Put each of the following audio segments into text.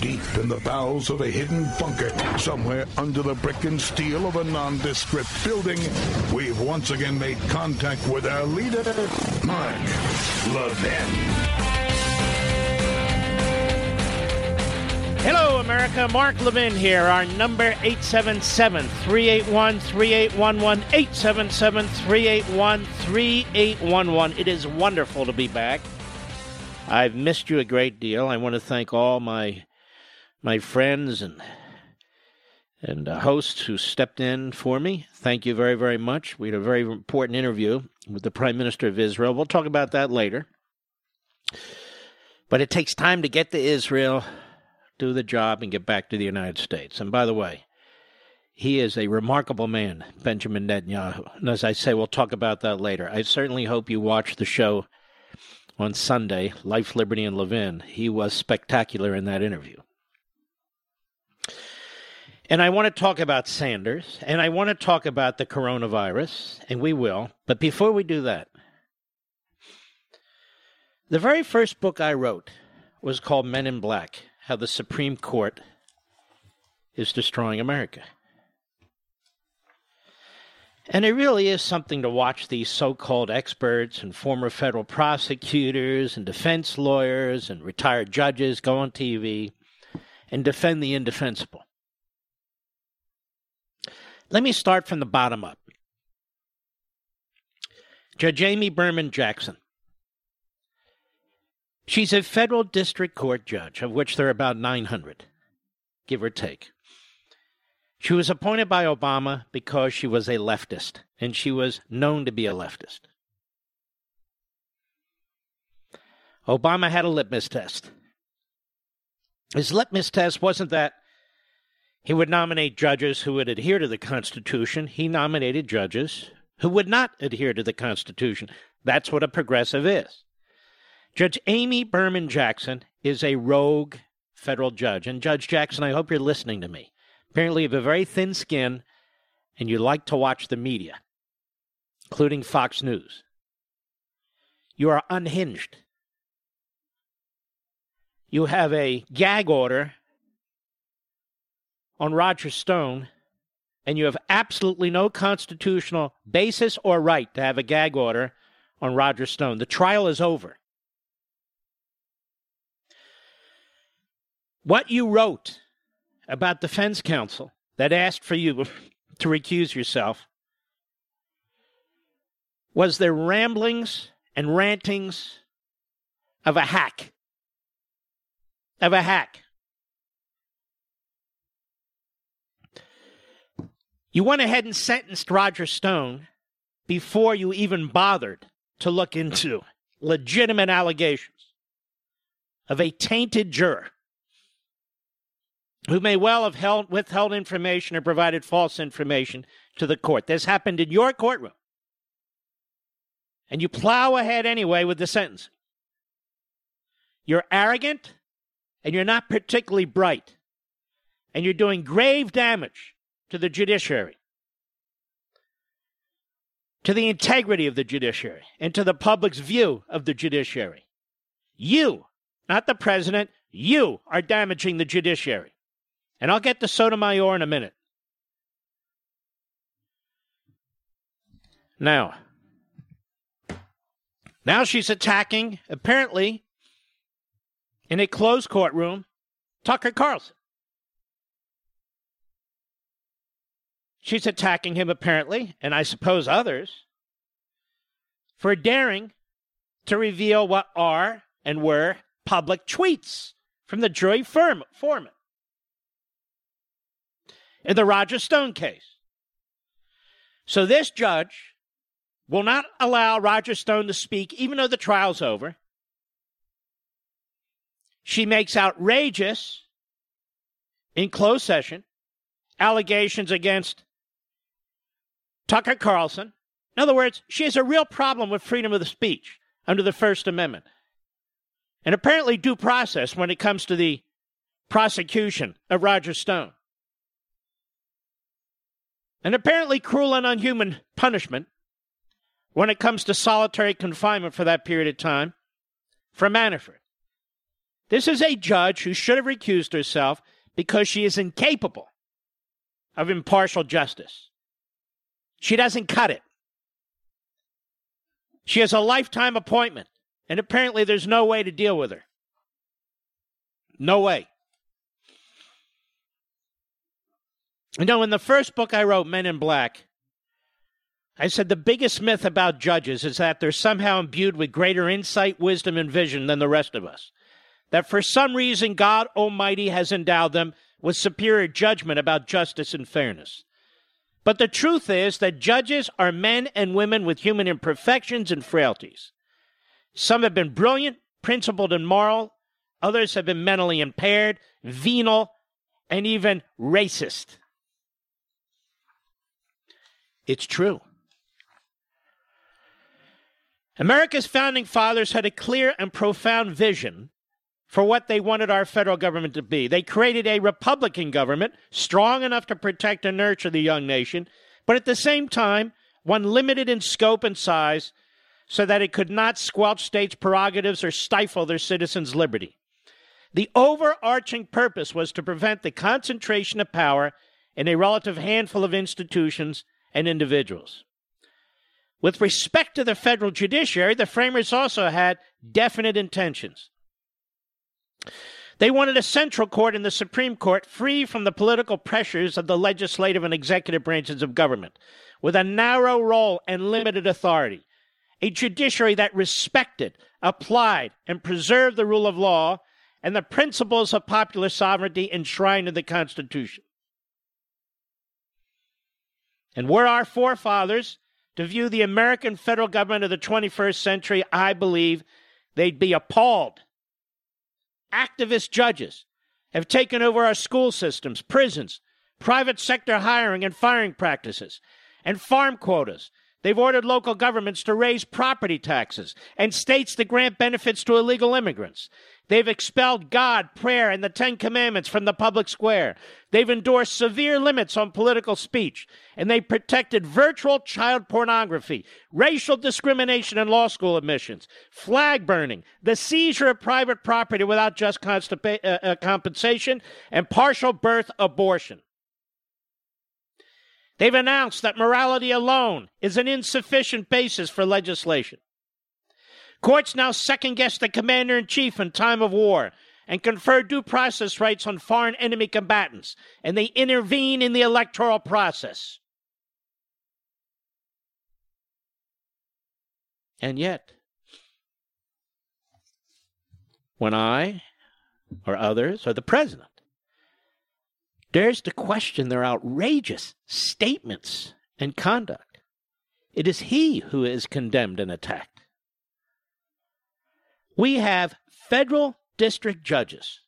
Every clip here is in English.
deep in the bowels of a hidden bunker, somewhere under the brick and steel of a nondescript building, we've once again made contact with our leader, Mark Levin. Hello, America. Mark Levin here. Our number 877-381-3811. 877-381-3811. It is wonderful to be back. I've missed you a great deal. I want to thank all my my friends and and hosts who stepped in for me. Thank you very very much. We had a very important interview with the Prime Minister of Israel. We'll talk about that later. But it takes time to get to Israel, do the job, and get back to the United States. And by the way, he is a remarkable man, Benjamin Netanyahu. And as I say, we'll talk about that later. I certainly hope you watch the show on Sunday, Life, Liberty, and Levin. He was spectacular in that interview. And I want to talk about Sanders, and I want to talk about the coronavirus, and we will. But before we do that, the very first book I wrote was called Men in Black How the Supreme Court is Destroying America. And it really is something to watch these so called experts and former federal prosecutors and defense lawyers and retired judges go on TV and defend the indefensible. Let me start from the bottom up. Judge Amy Berman Jackson. She's a federal district court judge, of which there are about 900, give or take. She was appointed by Obama because she was a leftist, and she was known to be a leftist. Obama had a litmus test. His litmus test wasn't that he would nominate judges who would adhere to the Constitution. He nominated judges who would not adhere to the Constitution. That's what a progressive is. Judge Amy Berman Jackson is a rogue federal judge. And Judge Jackson, I hope you're listening to me. Apparently, you have a very thin skin and you like to watch the media, including Fox News. You are unhinged. You have a gag order on Roger Stone, and you have absolutely no constitutional basis or right to have a gag order on Roger Stone. The trial is over. What you wrote about defense counsel that asked for you to recuse yourself was the ramblings and rantings of a hack. Of a hack. You went ahead and sentenced Roger Stone before you even bothered to look into legitimate allegations of a tainted juror who may well have held, withheld information or provided false information to the court. This happened in your courtroom. And you plow ahead anyway with the sentence. You're arrogant and you're not particularly bright. And you're doing grave damage to the judiciary, to the integrity of the judiciary, and to the public's view of the judiciary. You, not the president, you are damaging the judiciary. And I'll get to Sotomayor in a minute. Now, now she's attacking, apparently, in a closed courtroom, Tucker Carlson. She's attacking him, apparently, and I suppose others, for daring to reveal what are and were public tweets from the jury firm, foreman in the Roger Stone case. So this judge will not allow Roger Stone to speak, even though the trial's over. She makes outrageous, in closed session, allegations against Tucker Carlson. In other words, she has a real problem with freedom of the speech under the First Amendment. And apparently, due process when it comes to the prosecution of Roger Stone. And apparently, cruel and unhuman punishment when it comes to solitary confinement for that period of time for Manafort. This is a judge who should have recused herself because she is incapable of impartial justice. She doesn't cut it. She has a lifetime appointment, and apparently there's no way to deal with her. No way. You know, in the first book I wrote, Men in Black, I said the biggest myth about judges is that they're somehow imbued with greater insight, wisdom, and vision than the rest of us. That for some reason God Almighty has endowed them with superior judgment about justice and fairness. But the truth is that judges are men and women with human imperfections and frailties. Some have been brilliant, principled, and moral. Others have been mentally impaired, venal, and even racist. It's true. America's founding fathers had a clear and profound vision for what they wanted our federal government to be. They created a Republican government strong enough to protect and nurture the young nation, but at the same time, one limited in scope and size so that it could not squelch states' prerogatives or stifle their citizens' liberty. The overarching purpose was to prevent the concentration of power in a relative handful of institutions and individuals. With respect to the federal judiciary, the framers also had definite intentions. They wanted a central court in the Supreme Court free from the political pressures of the legislative and executive branches of government, with a narrow role and limited authority. A judiciary that respected, applied, and preserved the rule of law and the principles of popular sovereignty enshrined in the Constitution. And were our forefathers to view the American federal government of the 21st century, I believe they'd be appalled activist judges have taken over our school systems, prisons, private sector hiring and firing practices, and farm quotas. They've ordered local governments to raise property taxes and states to grant benefits to illegal immigrants. They've expelled God, prayer, and the Ten Commandments from the public square. They've endorsed severe limits on political speech, and they protected virtual child pornography, racial discrimination in law school admissions, flag burning, the seizure of private property without just uh, uh, compensation, and partial birth abortion. They've announced that morality alone is an insufficient basis for legislation. Courts now second guess the commander in chief in time of war and confer due process rights on foreign enemy combatants, and they intervene in the electoral process. And yet, when I or others or the president dares to question their outrageous statements and conduct, it is he who is condemned and attacked. We have federal district judges,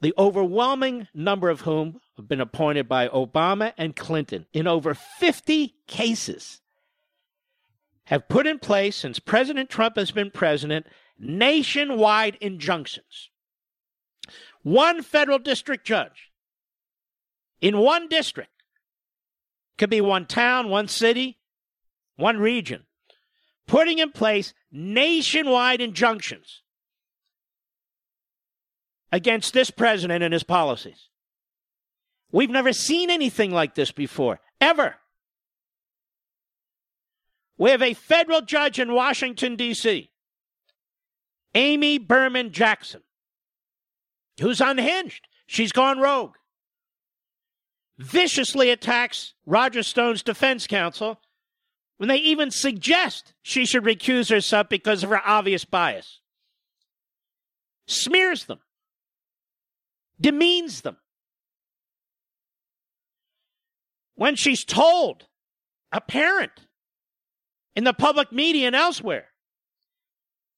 the overwhelming number of whom have been appointed by Obama and Clinton in over 50 cases, have put in place, since President Trump has been president, nationwide injunctions. One federal district judge in one district could be one town, one city, one region putting in place nationwide injunctions against this president and his policies. We've never seen anything like this before, ever. We have a federal judge in Washington, D.C., Amy Berman Jackson, who's unhinged. She's gone rogue. Viciously attacks Roger Stone's defense counsel when they even suggest she should recuse herself because of her obvious bias. Smears them, demeans them. When she's told, apparent in the public media and elsewhere,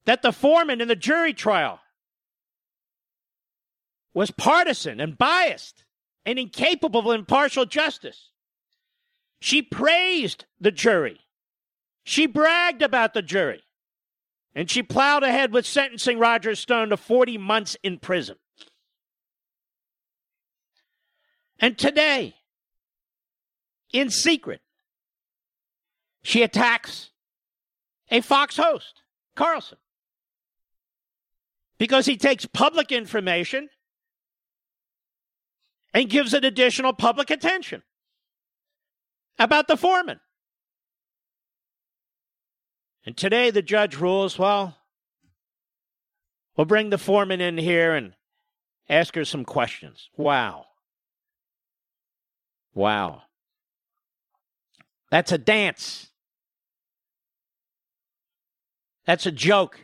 that the foreman in the jury trial was partisan and biased and incapable of impartial justice. She praised the jury. She bragged about the jury. And she plowed ahead with sentencing Roger Stone to 40 months in prison. And today, in secret, she attacks a Fox host, Carlson, because he takes public information and gives it additional public attention about the foreman. And today the judge rules well, we'll bring the foreman in here and ask her some questions. Wow. Wow. That's a dance. That's a joke.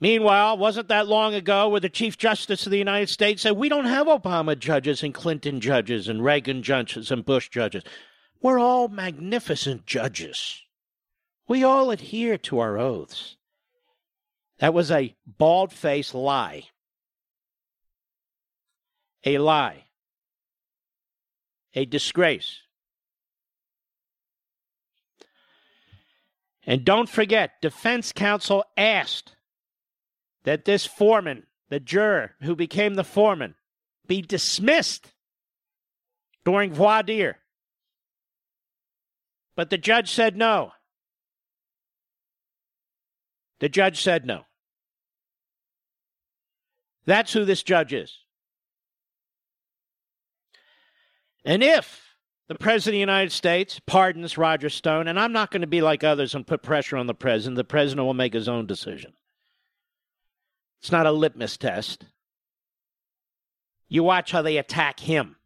Meanwhile, wasn't that long ago where the Chief Justice of the United States said, We don't have Obama judges and Clinton judges and Reagan judges and Bush judges. We're all magnificent judges. We all adhere to our oaths. That was a bald faced lie. A lie. A disgrace. And don't forget, defense counsel asked that this foreman, the juror who became the foreman, be dismissed during voir dire. But the judge said no. The judge said no. That's who this judge is. And if the President of the United States pardons Roger Stone, and I'm not going to be like others and put pressure on the President, the President will make his own decision. It's not a litmus test. You watch how they attack him.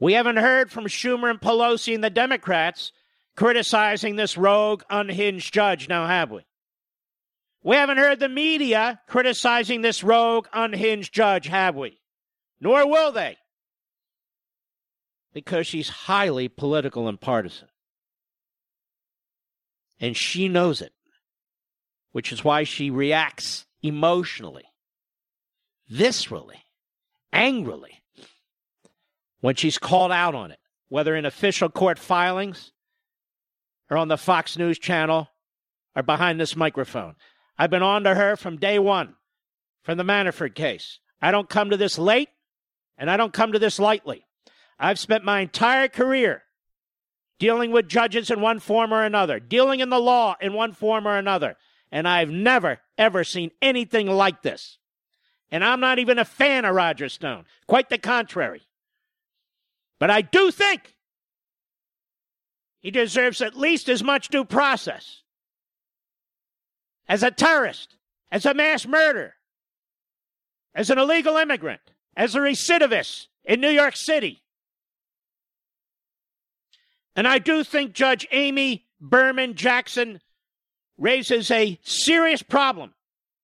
We haven't heard from Schumer and Pelosi and the Democrats criticizing this rogue, unhinged judge, now have we? We haven't heard the media criticizing this rogue, unhinged judge, have we? Nor will they. Because she's highly political and partisan. And she knows it, which is why she reacts emotionally, viscerally, angrily when she's called out on it, whether in official court filings or on the Fox News channel or behind this microphone. I've been on to her from day one, from the Manafort case. I don't come to this late, and I don't come to this lightly. I've spent my entire career dealing with judges in one form or another, dealing in the law in one form or another, and I've never, ever seen anything like this. And I'm not even a fan of Roger Stone. Quite the contrary. But I do think he deserves at least as much due process as a terrorist, as a mass murderer, as an illegal immigrant, as a recidivist in New York City. And I do think Judge Amy Berman Jackson raises a serious problem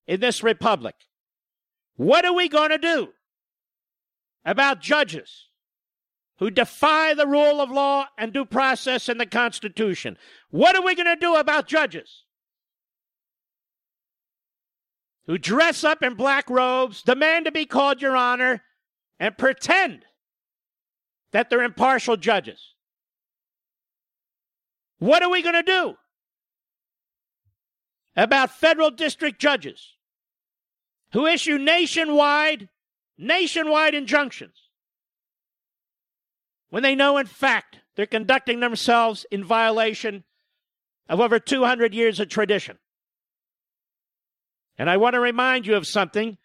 in this republic. What are we going to do about judges who defy the rule of law and due process in the Constitution. What are we going to do about judges who dress up in black robes, demand to be called Your Honor, and pretend that they're impartial judges? What are we going to do about federal district judges who issue nationwide nationwide injunctions when they know, in fact, they're conducting themselves in violation of over 200 years of tradition. And I want to remind you of something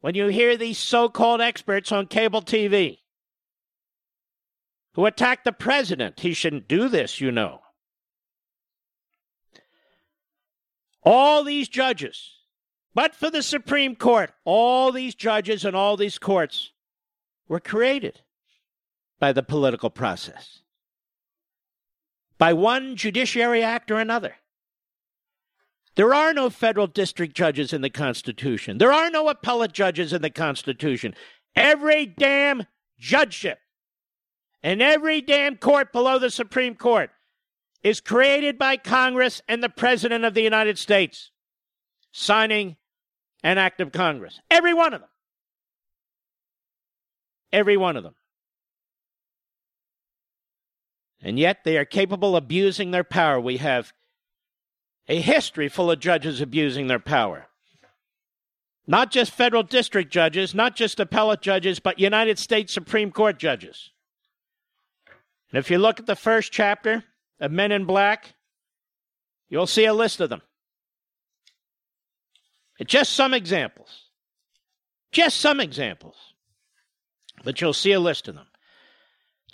when you hear these so called experts on cable TV who attack the president. He shouldn't do this, you know. All these judges, but for the Supreme Court, all these judges and all these courts were created by the political process, by one judiciary act or another. There are no federal district judges in the Constitution. There are no appellate judges in the Constitution. Every damn judgeship and every damn court below the Supreme Court is created by Congress and the President of the United States signing an act of Congress. Every one of them. Every one of them. And yet they are capable of abusing their power. We have a history full of judges abusing their power. Not just federal district judges, not just appellate judges, but United States Supreme Court judges. And if you look at the first chapter of Men in Black, you'll see a list of them. Just some examples. Just some examples. But you'll see a list of them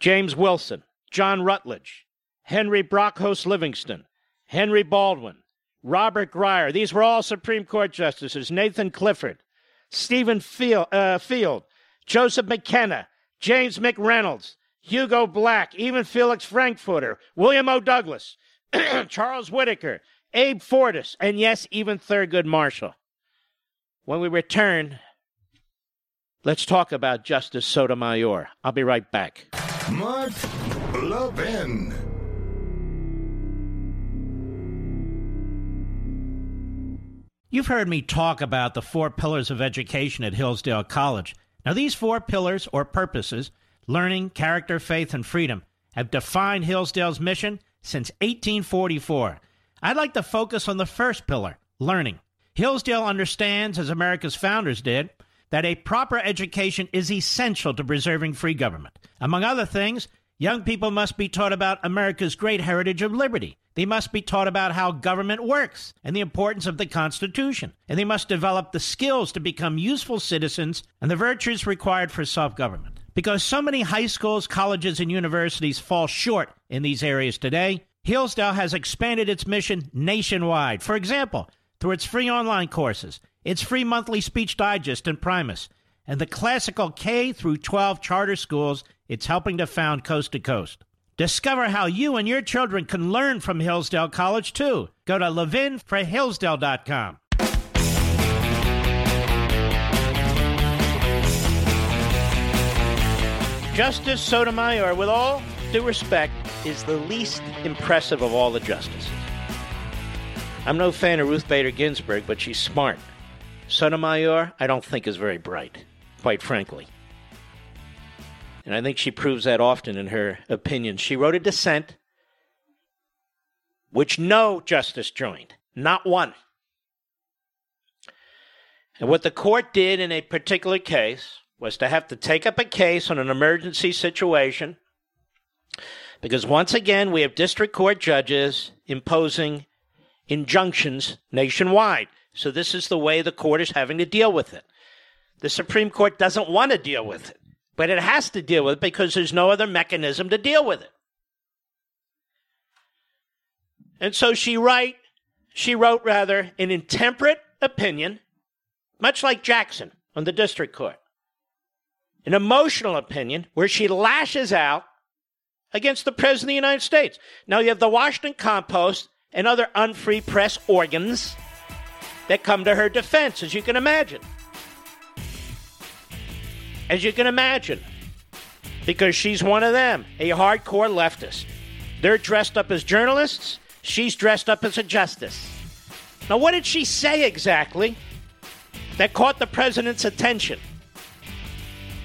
James Wilson, John Rutledge, Henry Brockholst Livingston, Henry Baldwin, Robert Grier. These were all Supreme Court justices. Nathan Clifford, Stephen Field, uh, Field Joseph McKenna, James McReynolds, Hugo Black, even Felix Frankfurter, William O. Douglas, Charles Whittaker, Abe Fortas, and yes, even Thurgood Marshall. When we return, let's talk about Justice Sotomayor. I'll be right back. Mark Levin. You've heard me talk about the four pillars of education at Hillsdale College. Now, these four pillars or purposes learning, character, faith, and freedom have defined Hillsdale's mission since 1844. I'd like to focus on the first pillar learning. Hillsdale understands, as America's founders did, that a proper education is essential to preserving free government. Among other things, young people must be taught about America's great heritage of liberty. They must be taught about how government works and the importance of the Constitution. And they must develop the skills to become useful citizens and the virtues required for self government. Because so many high schools, colleges, and universities fall short in these areas today, Hillsdale has expanded its mission nationwide. For example, through its free online courses, its free monthly speech digest Imprimis, and the classical K through 12 charter schools it's helping to found coast to coast. Discover how you and your children can learn from Hillsdale College too. Go to levinforhillsdale.com. Justice Sotomayor, with all due respect, is the least impressive of all the justices. I'm no fan of Ruth Bader Ginsburg, but she's smart. Sotomayor, I don't think is very bright, quite frankly. And I think she proves that often in her opinions. She wrote a dissent which no justice joined, not one. And what the court did in a particular case was to have to take up a case on an emergency situation because once again we have district court judges imposing injunctions nationwide. So this is the way the court is having to deal with it. The Supreme Court doesn't want to deal with it, but it has to deal with it because there's no other mechanism to deal with it. And so she write, she wrote rather an intemperate opinion, much like Jackson on the district court. An emotional opinion where she lashes out against the President of the United States. Now you have the Washington Compost and other unfree press organs that come to her defense, as you can imagine. As you can imagine. Because she's one of them, a hardcore leftist. They're dressed up as journalists, she's dressed up as a justice. Now, what did she say exactly that caught the president's attention?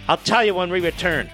I'll tell you when we return.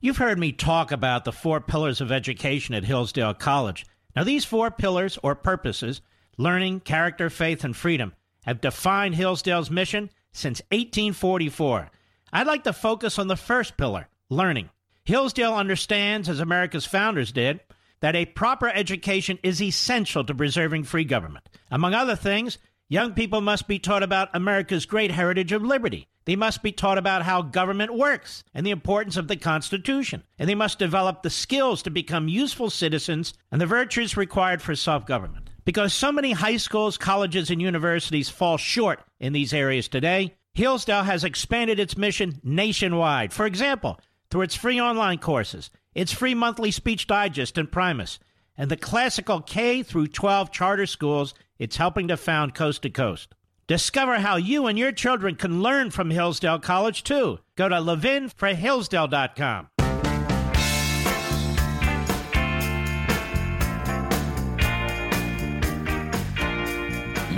You've heard me talk about the four pillars of education at Hillsdale College. Now, these four pillars or purposes learning, character, faith, and freedom have defined Hillsdale's mission since 1844. I'd like to focus on the first pillar learning. Hillsdale understands, as America's founders did, that a proper education is essential to preserving free government. Among other things, young people must be taught about America's great heritage of liberty they must be taught about how government works and the importance of the Constitution. And they must develop the skills to become useful citizens and the virtues required for self government. Because so many high schools, colleges, and universities fall short in these areas today, Hillsdale has expanded its mission nationwide. For example, through its free online courses, its free monthly speech digest Imprimis, and the classical K through 12 charter schools it's helping to found coast to coast. Discover how you and your children can learn from Hillsdale College too. Go to levinforhillsdale.com.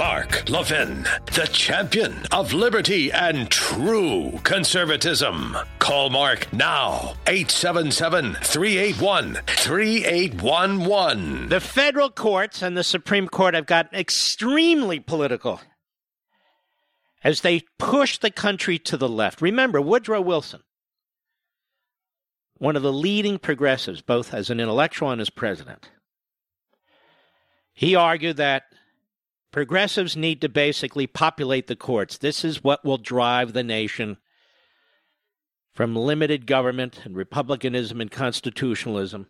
Mark Levin, the champion of liberty and true conservatism. Call Mark now, 877 381 3811. The federal courts and the Supreme Court have gotten extremely political as they push the country to the left. Remember, Woodrow Wilson, one of the leading progressives, both as an intellectual and as president, he argued that progressives need to basically populate the courts. This is what will drive the nation from limited government and republicanism and constitutionalism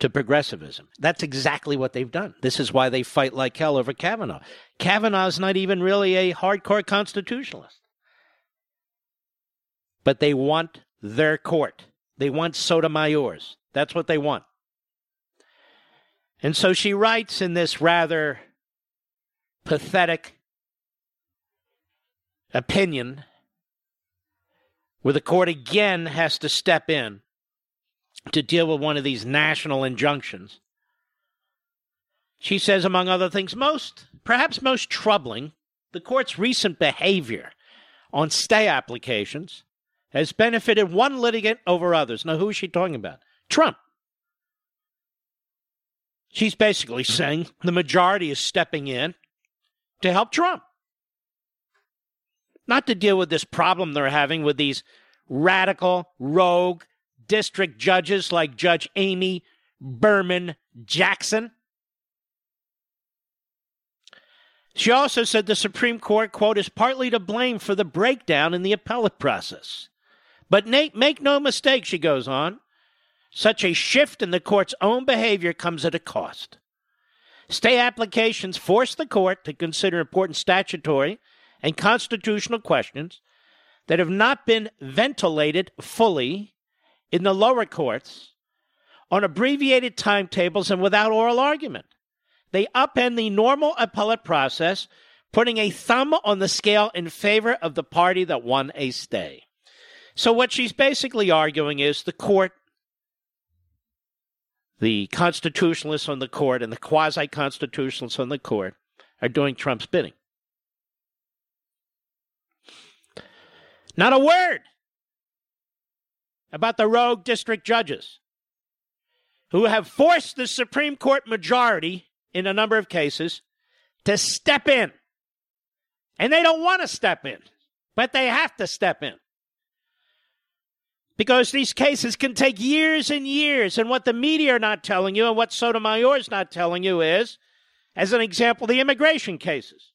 to progressivism. That's exactly what they've done. This is why they fight like hell over Kavanaugh. Kavanaugh's not even really a hardcore constitutionalist. But they want their court. They want Sotomayor's. That's what they want. And so she writes in this rather pathetic opinion where the court again has to step in to deal with one of these national injunctions. She says, among other things, most, perhaps most troubling, the court's recent behavior on stay applications has benefited one litigant over others. Now, who is she talking about? Trump. She's basically saying the majority is stepping in to help Trump. Not to deal with this problem they're having with these radical, rogue district judges like Judge Amy Berman Jackson. She also said the Supreme Court, quote, is partly to blame for the breakdown in the appellate process. But Nate, make no mistake, she goes on, such a shift in the court's own behavior comes at a cost. Stay applications force the court to consider important statutory and constitutional questions that have not been ventilated fully in the lower courts on abbreviated timetables and without oral argument. They upend the normal appellate process, putting a thumb on the scale in favor of the party that won a stay. So, what she's basically arguing is the court the constitutionalists on the court and the quasi constitutionalists on the court are doing Trump's bidding. Not a word about the rogue district judges who have forced the Supreme Court majority in a number of cases to step in. And they don't want to step in, but they have to step in because these cases can take years and years. And what the media are not telling you and what Sotomayor is not telling you is, as an example, the immigration cases.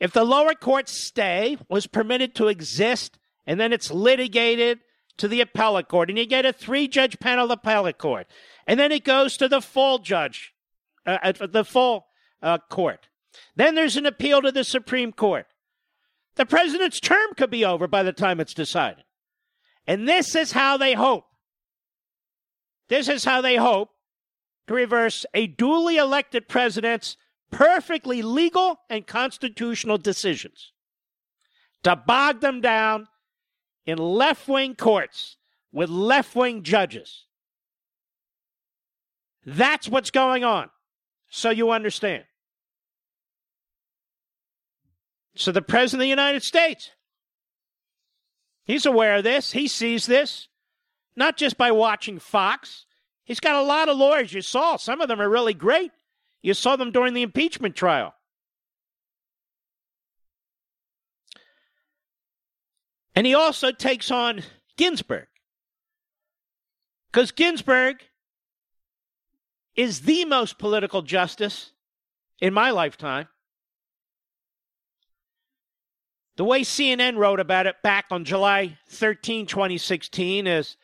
If the lower court stay was permitted to exist and then it's litigated to the appellate court and you get a three judge panel appellate court and then it goes to the full judge, uh, the full uh, court. Then there's an appeal to the Supreme Court. The president's term could be over by the time it's decided. And this is how they hope. This is how they hope to reverse a duly elected president's perfectly legal and constitutional decisions, to bog them down in left wing courts with left wing judges. That's what's going on, so you understand. So the President of the United States He's aware of this. He sees this, not just by watching Fox. He's got a lot of lawyers. You saw some of them are really great. You saw them during the impeachment trial. And he also takes on Ginsburg. Because Ginsburg is the most political justice in my lifetime. The way CNN wrote about it back on July 13, 2016, is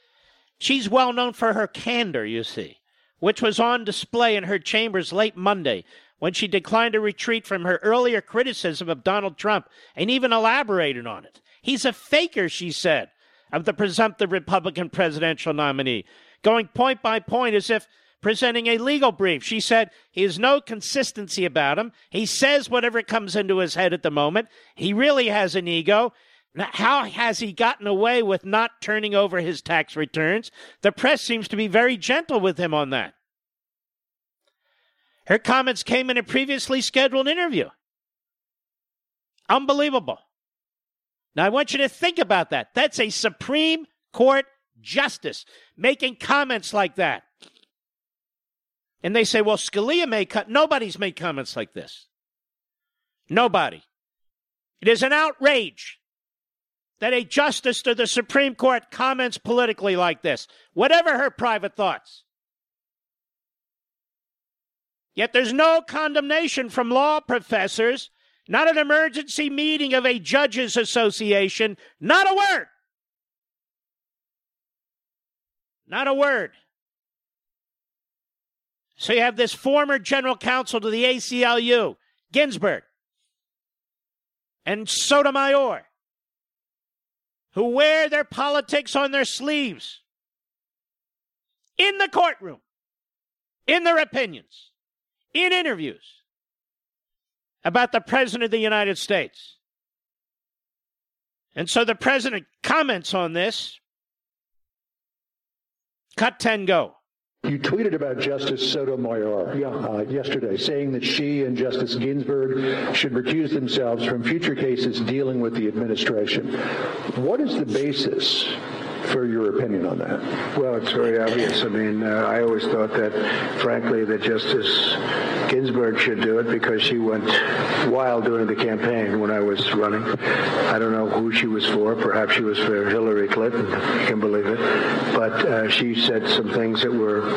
she's well known for her candor, you see, which was on display in her chambers late Monday when she declined to retreat from her earlier criticism of Donald Trump and even elaborated on it. He's a faker, she said, of the presumptive Republican presidential nominee, going point by point as if presenting a legal brief. She said he has no consistency about him. He says whatever comes into his head at the moment. He really has an ego. How has he gotten away with not turning over his tax returns? The press seems to be very gentle with him on that. Her comments came in a previously scheduled interview. Unbelievable. Now, I want you to think about that. That's a Supreme Court justice making comments like that. And they say, well, Scalia made cut. Nobody's made comments like this. Nobody. It is an outrage that a justice to the Supreme Court comments politically like this, whatever her private thoughts. Yet there's no condemnation from law professors, not an emergency meeting of a judges association, not a word. Not a word. So you have this former general counsel to the ACLU, Ginsburg, and Sotomayor, who wear their politics on their sleeves in the courtroom, in their opinions, in interviews about the President of the United States. And so the President comments on this Cut 10, go. You tweeted about Justice Sotomayor yeah. uh, yesterday, saying that she and Justice Ginsburg should recuse themselves from future cases dealing with the administration. What is the basis for your opinion on that? Well, it's very obvious. I mean, uh, I always thought that, frankly, that Justice Ginsburg should do it because she went wild during the campaign when I was running. I don't know who she was for. Perhaps she was for Hillary Clinton. You can believe it. But uh, she said some things that were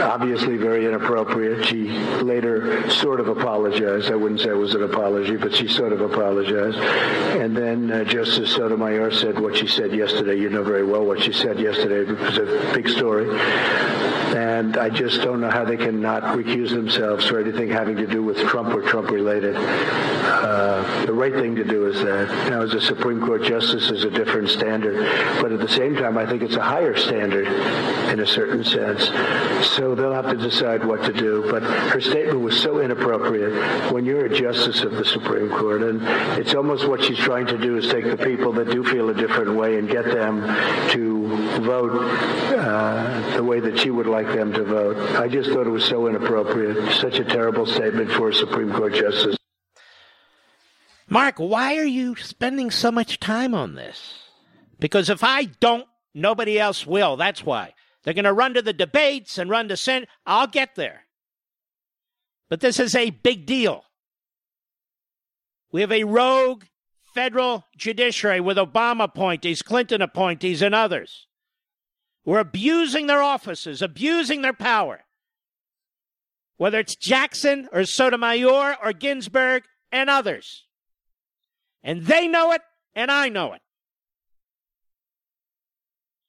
obviously very inappropriate. She later sort of apologized. I wouldn't say it was an apology, but she sort of apologized. And then uh, Justice Sotomayor said what she said yesterday. You know very well what she said yesterday. It was a big story. And I just don't know how they can not recuse themselves for anything having to do with Trump or Trump related. Uh, the right thing to do is that. Now, as a Supreme Court justice is a different standard, but at the same time, I think it's a higher standard in a certain sense. So they'll have to decide what to do. But her statement was so inappropriate when you're a justice of the Supreme Court, and it's almost what she's trying to do is take the people that do feel a different way and get them to vote uh, the way that she would like them to vote. I just thought it was so inappropriate, such a terrible statement for a Supreme Court justice. Mark, why are you spending so much time on this? Because if I don't, nobody else will. That's why. They're going to run to the debates and run to Senate. I'll get there. But this is a big deal. We have a rogue federal judiciary with Obama appointees, Clinton appointees, and others who are abusing their offices, abusing their power. Whether it's Jackson or Sotomayor or Ginsburg and others. And they know it, and I know it.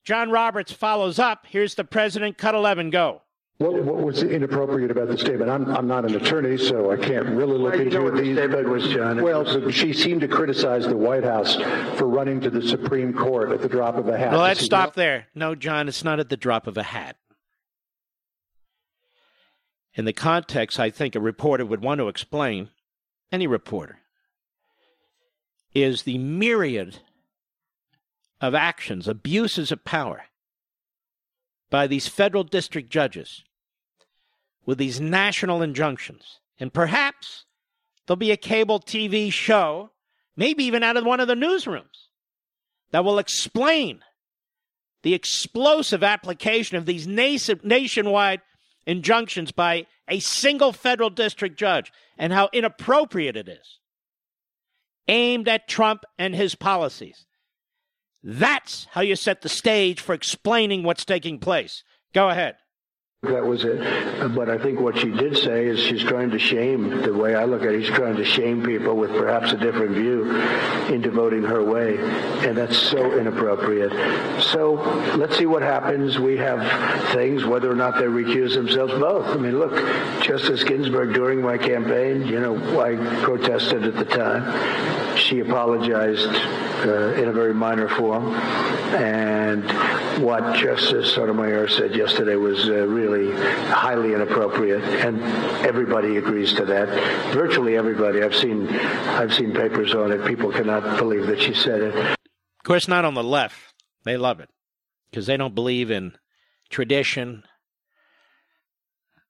John Roberts follows up. Here's the president. Cut 11. Go. What, what, was inappropriate about the statement? I'm, I'm not an attorney, so I can't really look well, into know these. The statement was, John. Well, so she seemed to criticize the White House for running to the Supreme Court at the drop of a hat. Well, let's stop there. No, John, it's not at the drop of a hat. In the context, I think a reporter would want to explain, any reporter, is the myriad of actions, abuses of power by these federal district judges with these national injunctions. And perhaps there'll be a cable TV show, maybe even out of one of the newsrooms, that will explain the explosive application of these nationwide injunctions by a single federal district judge and how inappropriate it is, aimed at Trump and his policies. That's how you set the stage for explaining what's taking place. Go ahead. That was it. But I think what she did say is she's trying to shame, the way I look at it, she's trying to shame people with perhaps a different view into voting her way. And that's so inappropriate. So let's see what happens. We have things, whether or not they recuse themselves, both. I mean, look, Justice Ginsburg, during my campaign, you know, I protested at the time. She apologized uh, in a very minor form. And what Justice Sotomayor said yesterday was uh, really highly inappropriate, and everybody agrees to that. Virtually everybody. I've seen I've seen papers on it. People cannot believe that she said it. Of course, not on the left. They love it because they don't believe in tradition.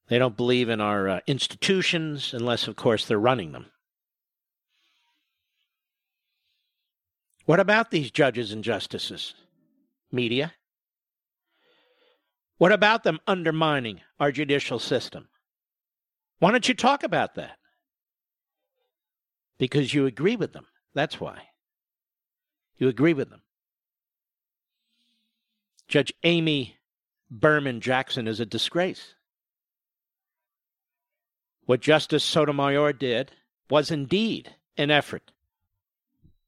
They don't believe in our uh, institutions unless, of course, they're running them. What about these judges and justices? Media? What about them undermining our judicial system? Why don't you talk about that? Because you agree with them. That's why. You agree with them. Judge Amy Berman Jackson is a disgrace. What Justice Sotomayor did was indeed an effort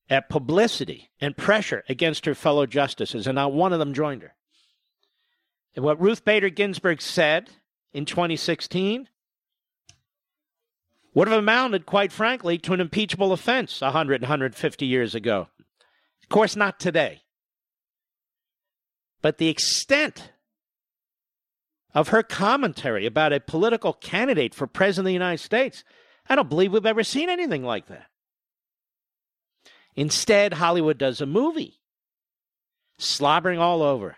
at publicity and pressure against her fellow justices, and not one of them joined her. What Ruth Bader Ginsburg said in 2016 would have amounted, quite frankly, to an impeachable offense 100, 150 years ago. Of course, not today. But the extent of her commentary about a political candidate for president of the United States, I don't believe we've ever seen anything like that. Instead, Hollywood does a movie, slobbering all over.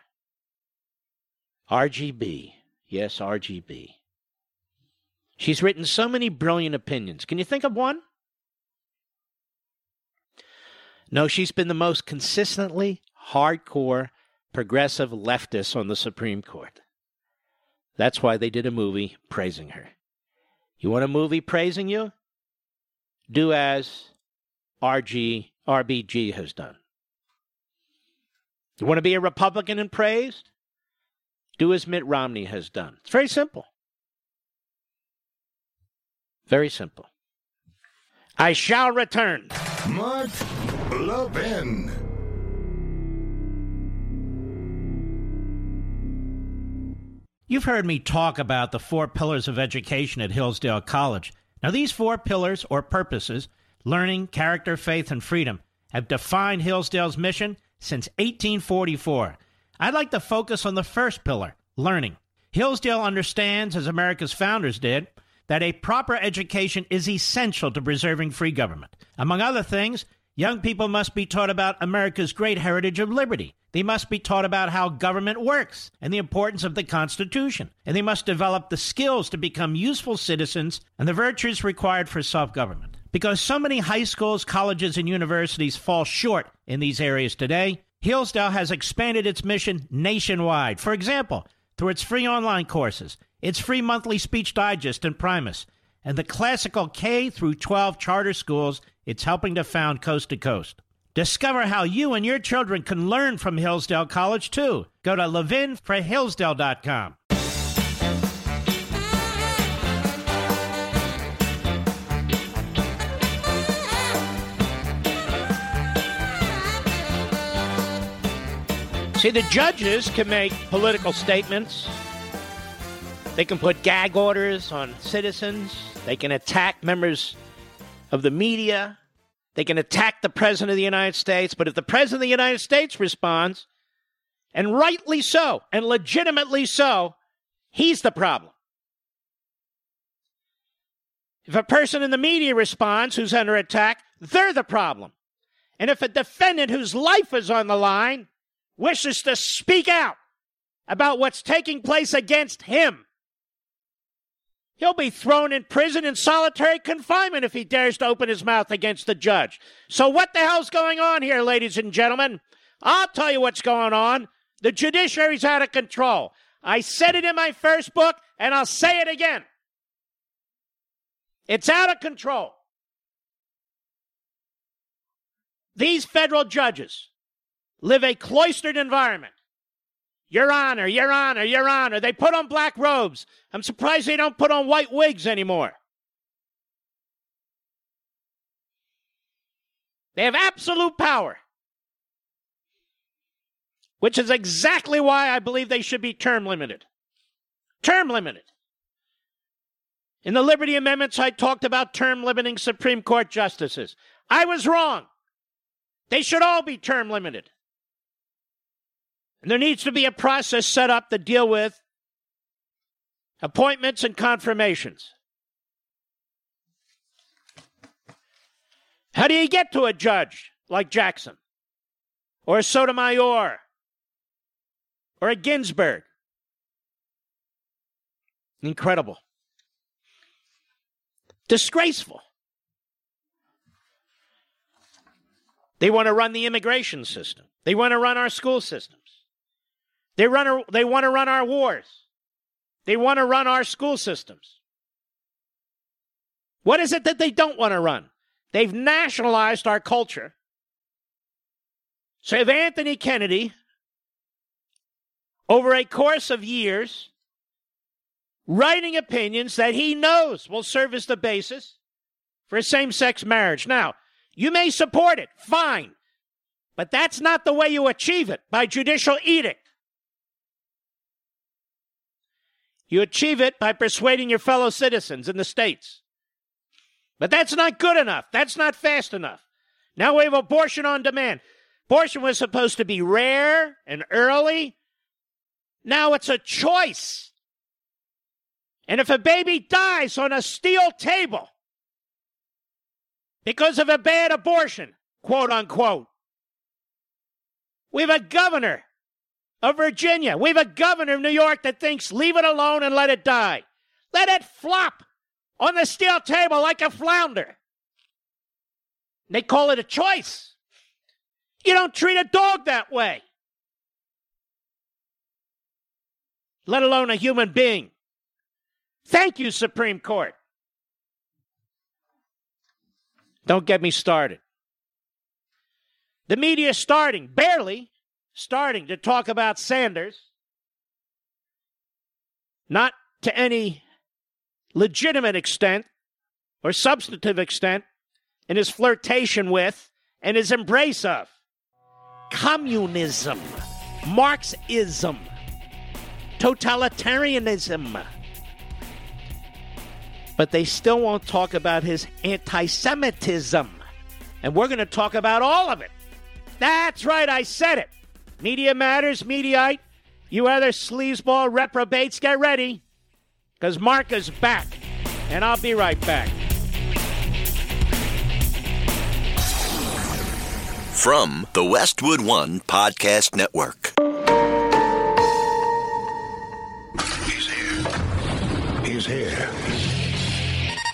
RGB. Yes, RGB. She's written so many brilliant opinions. Can you think of one? No, she's been the most consistently hardcore progressive leftist on the Supreme Court. That's why they did a movie praising her. You want a movie praising you? Do as RG RBG has done. You want to be a Republican and praised? Do as Mitt Romney has done. It's very simple. Very simple. I shall return. Mark Levin. You've heard me talk about the four pillars of education at Hillsdale College. Now, these four pillars or purposes learning, character, faith, and freedom have defined Hillsdale's mission since 1844. I'd like to focus on the first pillar learning. Hillsdale understands, as America's founders did, that a proper education is essential to preserving free government. Among other things, young people must be taught about America's great heritage of liberty. They must be taught about how government works and the importance of the Constitution. And they must develop the skills to become useful citizens and the virtues required for self government. Because so many high schools, colleges, and universities fall short in these areas today, Hillsdale has expanded its mission nationwide. For example, through its free online courses, its free monthly speech digest Imprimis, and the classical K through 12 charter schools it's helping to found coast to coast. Discover how you and your children can learn from Hillsdale College too. Go to levinforhillsdale.com. See, the judges can make political statements. They can put gag orders on citizens. They can attack members of the media. They can attack the President of the United States. But if the President of the United States responds, and rightly so, and legitimately so, he's the problem. If a person in the media responds who's under attack, they're the problem. And if a defendant whose life is on the line wishes to speak out about what's taking place against him, he'll be thrown in prison in solitary confinement if he dares to open his mouth against the judge. So, what the hell's going on here, ladies and gentlemen? I'll tell you what's going on. The judiciary's out of control. I said it in my first book, and I'll say it again. It's out of control. These federal judges live a cloistered environment. Your Honor, Your Honor, Your Honor. They put on black robes. I'm surprised they don't put on white wigs anymore. They have absolute power, which is exactly why I believe they should be term limited. Term limited. In the Liberty Amendments, I talked about term limiting Supreme Court justices. I was wrong. They should all be term limited. And there needs to be a process set up to deal with appointments and confirmations. How do you get to a judge like Jackson or a Sotomayor or a Ginsburg? Incredible. Disgraceful. They want to run the immigration system. They want to run our school systems. They run. They want to run our wars. They want to run our school systems. What is it that they don't want to run? They've nationalized our culture. So if Anthony Kennedy, over a course of years, writing opinions that he knows will serve as the basis for same sex marriage. Now, you may support it, fine, but that's not the way you achieve it by judicial edict. You achieve it by persuading your fellow citizens in the states. But that's not good enough. That's not fast enough. Now we have abortion on demand. Abortion was supposed to be rare and early. Now it's a choice. And if a baby dies on a steel table because of a bad abortion, quote unquote, we have a governor of Virginia. We have a governor of New York that thinks leave it alone and let it die. Let it flop on the steel table like a flounder. They call it a choice. You don't treat a dog that way, let alone a human being. Thank you, Supreme Court. Don't get me started. The media is starting, barely starting to talk about Sanders, not to any legitimate extent or substantive extent in his flirtation with and his embrace of communism, Marxism, totalitarianism but they still won't talk about his anti Semitism. And we're going to talk about all of it. That's right, I said it. Media matters, Mediaite. You other sleazeball reprobates, get ready. Because Mark is back. And I'll be right back. From the Westwood One Podcast Network. He's here. He's here.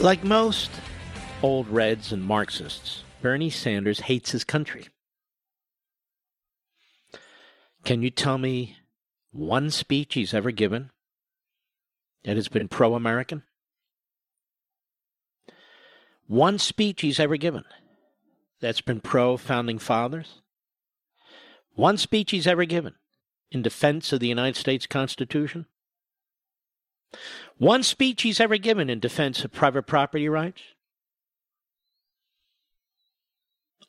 Like most old Reds and Marxists, Bernie Sanders hates his country. Can you tell me one speech he's ever given that has been pro American? One speech he's ever given that's been pro founding fathers? One speech he's ever given in defense of the United States Constitution? One speech he's ever given in defense of private property rights?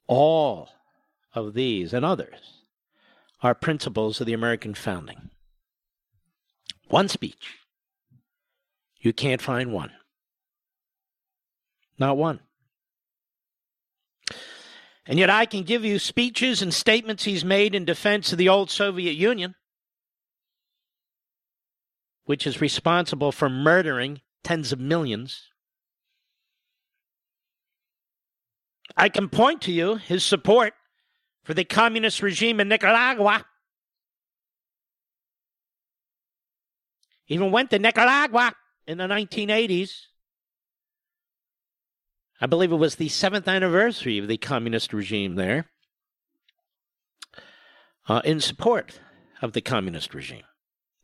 All of these and others are principles of the American founding. One speech. You can't find one. Not one. And yet I can give you speeches and statements he's made in defense of the old Soviet Union which is responsible for murdering tens of millions. I can point to you his support for the communist regime in Nicaragua. Even went to Nicaragua in the 1980s. I believe it was the seventh anniversary of the communist regime there, uh, in support of the communist regime.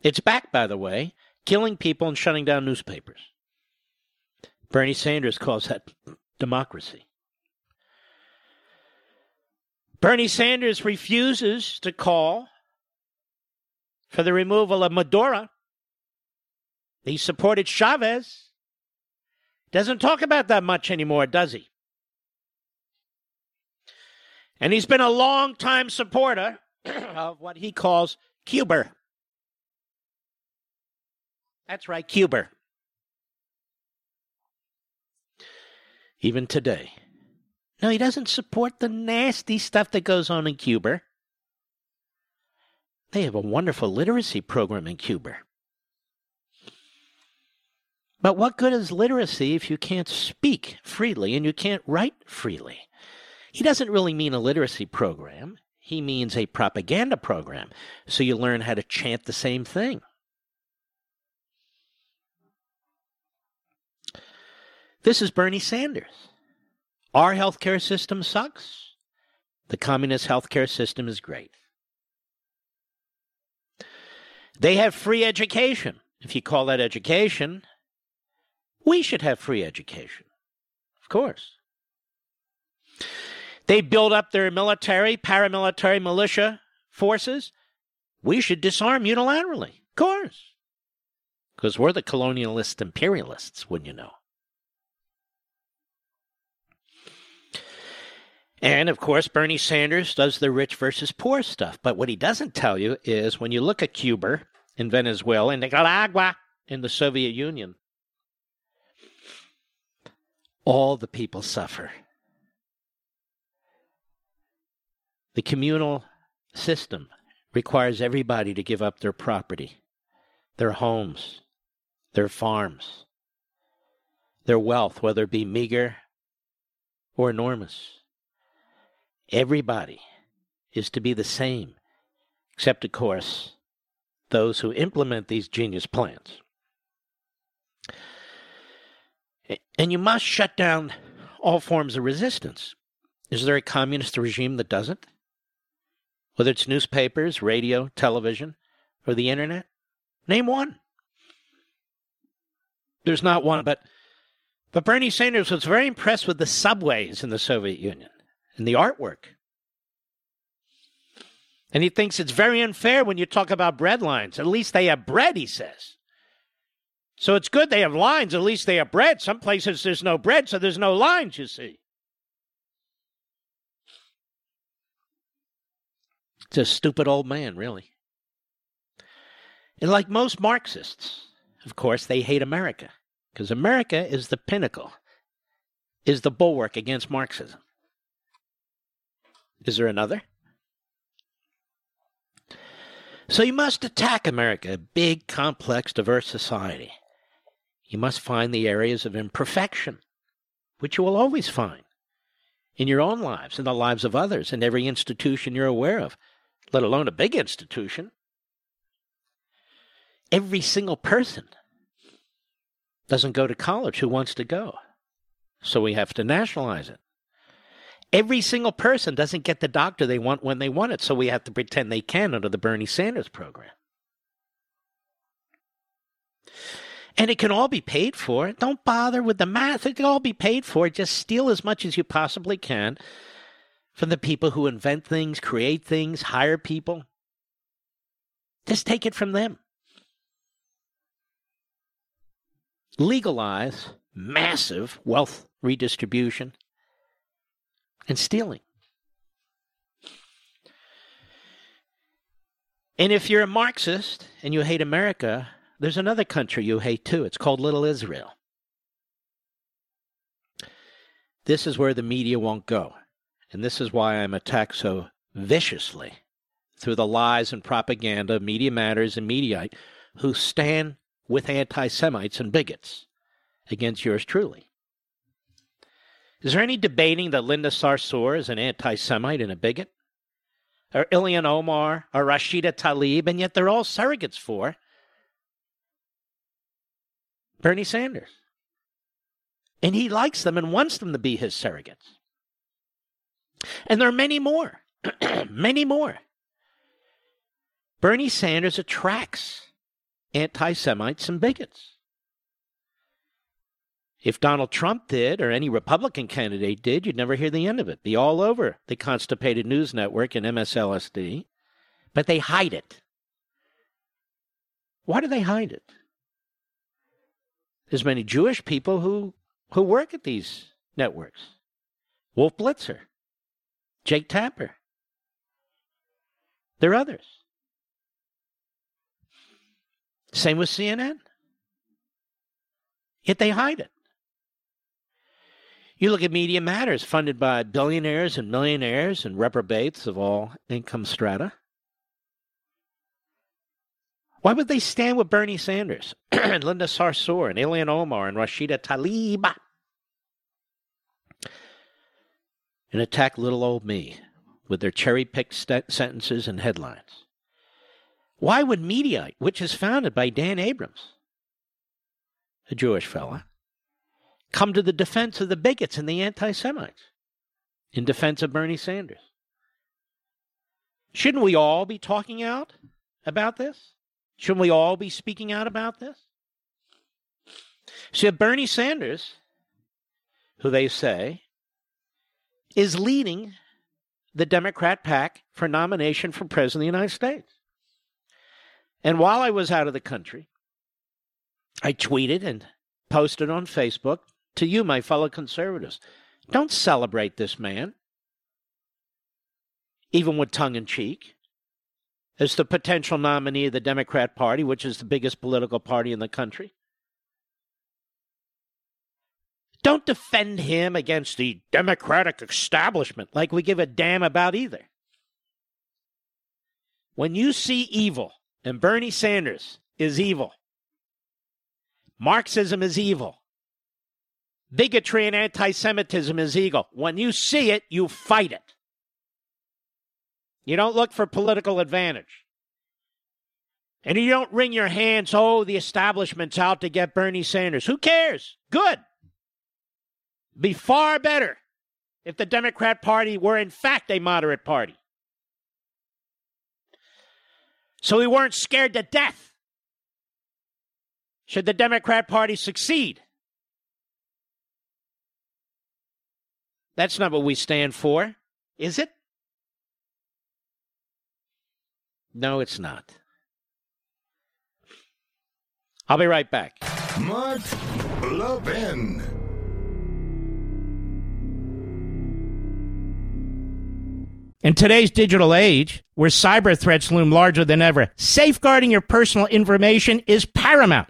It's back, by the way, killing people and shutting down newspapers. Bernie Sanders calls that democracy. Bernie Sanders refuses to call for the removal of Maduro. He supported Chavez. Doesn't talk about that much anymore, does he? And he's been a long-time supporter of what he calls Cuba. That's right, Cuba. even today. No, he doesn't support the nasty stuff that goes on in Cuba. They have a wonderful literacy program in Cuba. But what good is literacy if you can't speak freely and you can't write freely? He doesn't really mean a literacy program. He means a propaganda program. So you learn how to chant the same thing. This is Bernie Sanders. Our healthcare system sucks. The communist healthcare system is great. They have free education. If you call that education, we should have free education. Of course. They build up their military, paramilitary militia forces. We should disarm unilaterally. Of course. Because we're the colonialist imperialists, wouldn't you know? And of course, Bernie Sanders does the rich versus poor stuff. But what he doesn't tell you is when you look at Cuba and Venezuela and Nicaragua in the Soviet Union, all the people suffer. The communal system requires everybody to give up their property, their homes, their farms, their wealth, whether it be meager or enormous. Everybody is to be the same, except, of course, those who implement these genius plans. And you must shut down all forms of resistance. Is there a communist regime that doesn't? Whether it's newspapers, radio, television, or the internet? Name one. There's not one, but but Bernie Sanders was very impressed with the subways in the Soviet Union and the artwork. And he thinks it's very unfair when you talk about bread lines. At least they have bread, he says. So it's good they have lines. At least they have bread. Some places there's no bread, so there's no lines, you see. It's a stupid old man, really. And like most Marxists, of course, they hate America because America is the pinnacle, is the bulwark against Marxism. Is there another? So you must attack America, a big, complex, diverse society. You must find the areas of imperfection, which you will always find in your own lives, in the lives of others, in every institution you're aware of, let alone a big institution. Every single person doesn't go to college who wants to go. So we have to nationalize it. Every single person doesn't get the doctor they want when they want it, so we have to pretend they can under the Bernie Sanders program. And it can all be paid for. Don't bother with the math. It can all be paid for. Just steal as much as you possibly can from the people who invent things, create things, hire people. Just take it from them. Legalize massive wealth redistribution and stealing. And if you're a Marxist and you hate America, there's another country you hate too. It's called Little Israel. This is where the media won't go. And this is why I'm attacked so viciously through the lies and propaganda of Media Matters and Mediaite who stand with anti Semites and bigots against yours truly. Is there any debating that Linda Sarsour is an anti Semite and a bigot? Or Ilhan Omar or Rashida Tlaib, and yet they're all surrogates for Bernie Sanders. And he likes them and wants them to be his surrogates. And there are many more, many more. Bernie Sanders attracts anti Semites and bigots. If Donald Trump did, or any Republican candidate did, you'd never hear the end of it. Be all over the Constipated News Network and MSLSD. But they hide it. Why do they hide it? There's many Jewish people who, who work at these networks. Wolf Blitzer, Jake Tapper. There are others. Same with CNN. Yet they hide it. You look at Media Matters, funded by billionaires and millionaires and reprobates of all income strata. Why would they stand with Bernie Sanders and Linda Sarsour and Ilhan Omar and Rashida Tlaib and attack little old me with their cherry picked st- sentences and headlines? Why would Mediaite, which is founded by Dan Abrams, a Jewish fella, come to the defense of the bigots and the anti Semites in defense of Bernie Sanders? Shouldn't we all be talking out about this? Shouldn't we all be speaking out about this? So Bernie Sanders, who they say is leading the Democrat pack for nomination for President of the United States. And while I was out of the country, I tweeted and posted on Facebook to you, my fellow conservatives. Don't celebrate this man, even with tongue in cheek, as the potential nominee of the Democrat Party, which is the biggest political party in the country. Don't defend him against the Democratic establishment like we give a damn about either. When you see evil, and Bernie Sanders is evil, Marxism is evil, Bigotry and anti Semitism is evil. When you see it, you fight it. You don't look for political advantage. And you don't wring your hands, oh, the establishment's out to get Bernie Sanders. Who cares? Good. Be far better if the Democrat Party were, in fact, a moderate party. So we weren't scared to death. Should the Democrat Party succeed? That's not what we stand for, is it? No, it's not. I'll be right back. Mark Levin. In today's digital age, where cyber threats loom larger than ever, safeguarding your personal information is paramount.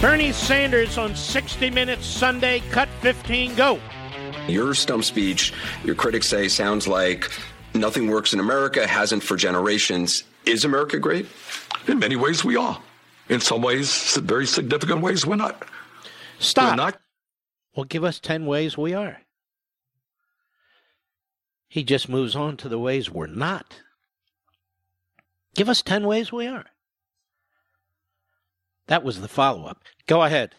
Bernie Sanders on 60 Minutes Sunday, cut 15, go. Your stump speech, your critics say, sounds like nothing works in America, hasn't for generations. Is America great? In many ways, we are. In some ways, very significant ways, we're not. Stop. We're not. Well, give us 10 ways we are. He just moves on to the ways we're not. Give us 10 ways we are. That was the follow up. Go ahead.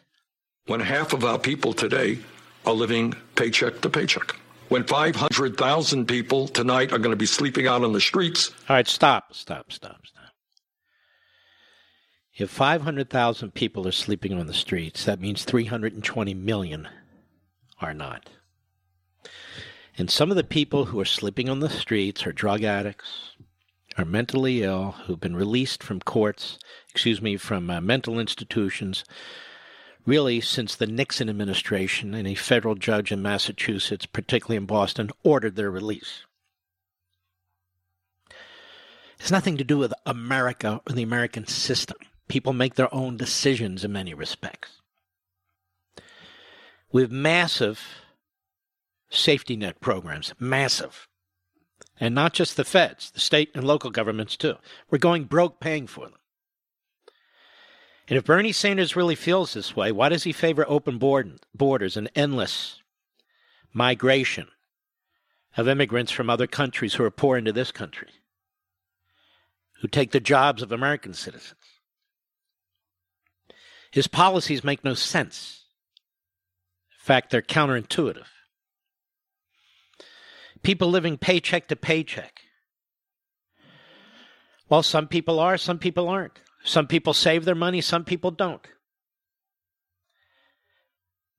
When half of our people today are living paycheck to paycheck. When 500,000 people tonight are going to be sleeping out on the streets. All right, stop, stop, stop, stop. If 500,000 people are sleeping on the streets, that means 320 million are not. And some of the people who are sleeping on the streets are drug addicts, are mentally ill who've been released from courts, excuse me, from uh, mental institutions, really since the Nixon administration and a federal judge in Massachusetts, particularly in Boston, ordered their release. It's nothing to do with America or the American system. People make their own decisions in many respects. We have massive safety net programs, massive and not just the feds, the state and local governments too. We're going broke paying for them. And if Bernie Sanders really feels this way, why does he favor open borders and endless migration of immigrants from other countries who are pouring into this country, who take the jobs of American citizens. His policies make no sense. In fact, they're counterintuitive. People living paycheck to paycheck. Well, some people are, some people aren't. Some people save their money, some people don't.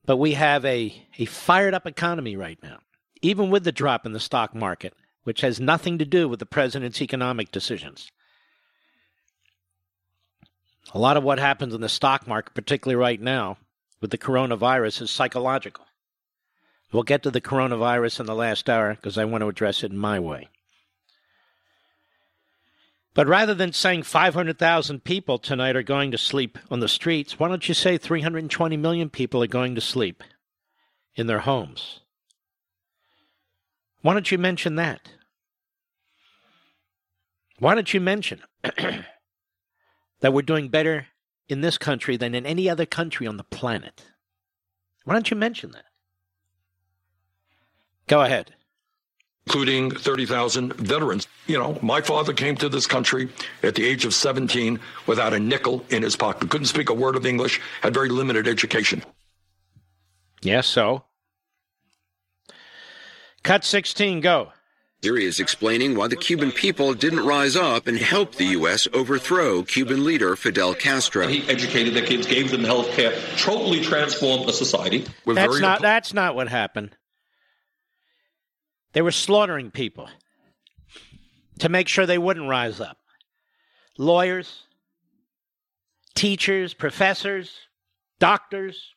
But we have a, a fired up economy right now, even with the drop in the stock market, which has nothing to do with the president's economic decisions. A lot of what happens in the stock market, particularly right now with the coronavirus, is psychological. We'll get to the coronavirus in the last hour because I want to address it in my way. But rather than saying 500,000 people tonight are going to sleep on the streets, why don't you say 320 million people are going to sleep in their homes? Why don't you mention that? Why don't you mention that we're doing better in this country than in any other country on the planet? Why don't you mention that? Go ahead including 30,000 veterans. You know, my father came to this country at the age of 17 without a nickel in his pocket, couldn't speak a word of English, had very limited education. Yes, so. Cut 16, go. Here he is explaining why the Cuban people didn't rise up and help the U.S. overthrow Cuban leader Fidel Castro. He educated the kids, gave them health care, totally transformed the society. We're that's not, that's not what happened. They were slaughtering people to make sure they wouldn't rise up. Lawyers, teachers, professors, doctors,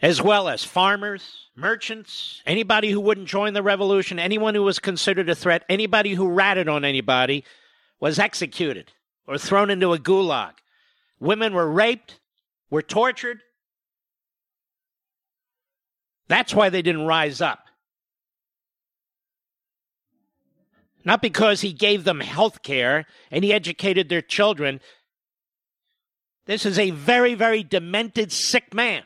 as well as farmers, merchants, anybody who wouldn't join the revolution, anyone who was considered a threat, anybody who ratted on anybody was executed or thrown into a gulag. Women were raped, were tortured, that's why they didn't rise up. Not because he gave them health care and he educated their children. This is a very, very demented, sick man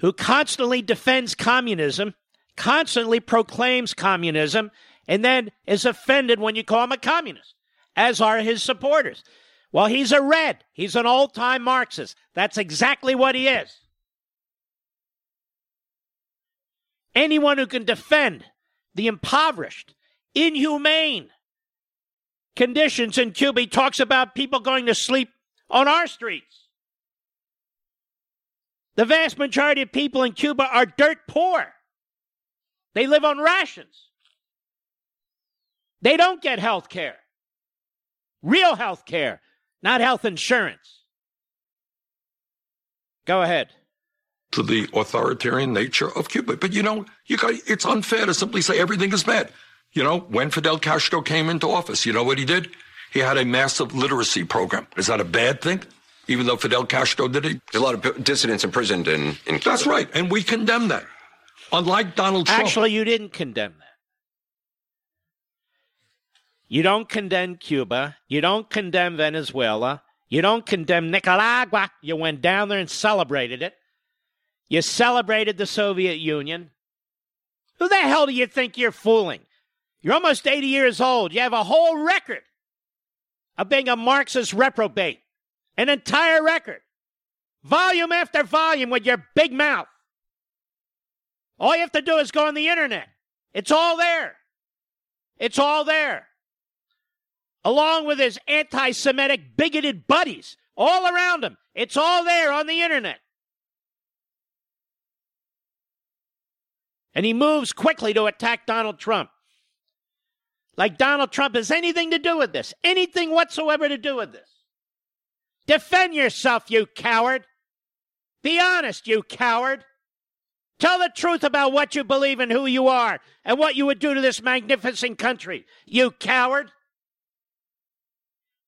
who constantly defends communism, constantly proclaims communism, and then is offended when you call him a communist, as are his supporters. Well, he's a red. He's an old time Marxist. That's exactly what he is. Anyone who can defend the impoverished, inhumane conditions in Cuba, he talks about people going to sleep on our streets. The vast majority of people in Cuba are dirt poor. They live on rations. They don't get health care. Real health care, not health insurance. Go ahead to the authoritarian nature of Cuba. But you know, you got, it's unfair to simply say everything is bad. You know, when Fidel Castro came into office, you know what he did? He had a massive literacy program. Is that a bad thing? Even though Fidel Castro did it? There's a lot of dissidents imprisoned in, in Cuba. That's right. And we condemn that. Unlike Donald Trump. Actually, you didn't condemn that. You don't condemn Cuba. You don't condemn Venezuela. You don't condemn Nicaragua. You went down there and celebrated it. You celebrated the Soviet Union. Who the hell do you think you're fooling? You're almost 80 years old. You have a whole record of being a Marxist reprobate. An entire record. Volume after volume with your big mouth. All you have to do is go on the internet. It's all there. It's all there. Along with his anti Semitic, bigoted buddies all around him. It's all there on the internet. And he moves quickly to attack Donald Trump. Like Donald Trump has anything to do with this, anything whatsoever to do with this. Defend yourself, you coward. Be honest, you coward. Tell the truth about what you believe and who you are and what you would do to this magnificent country, you coward.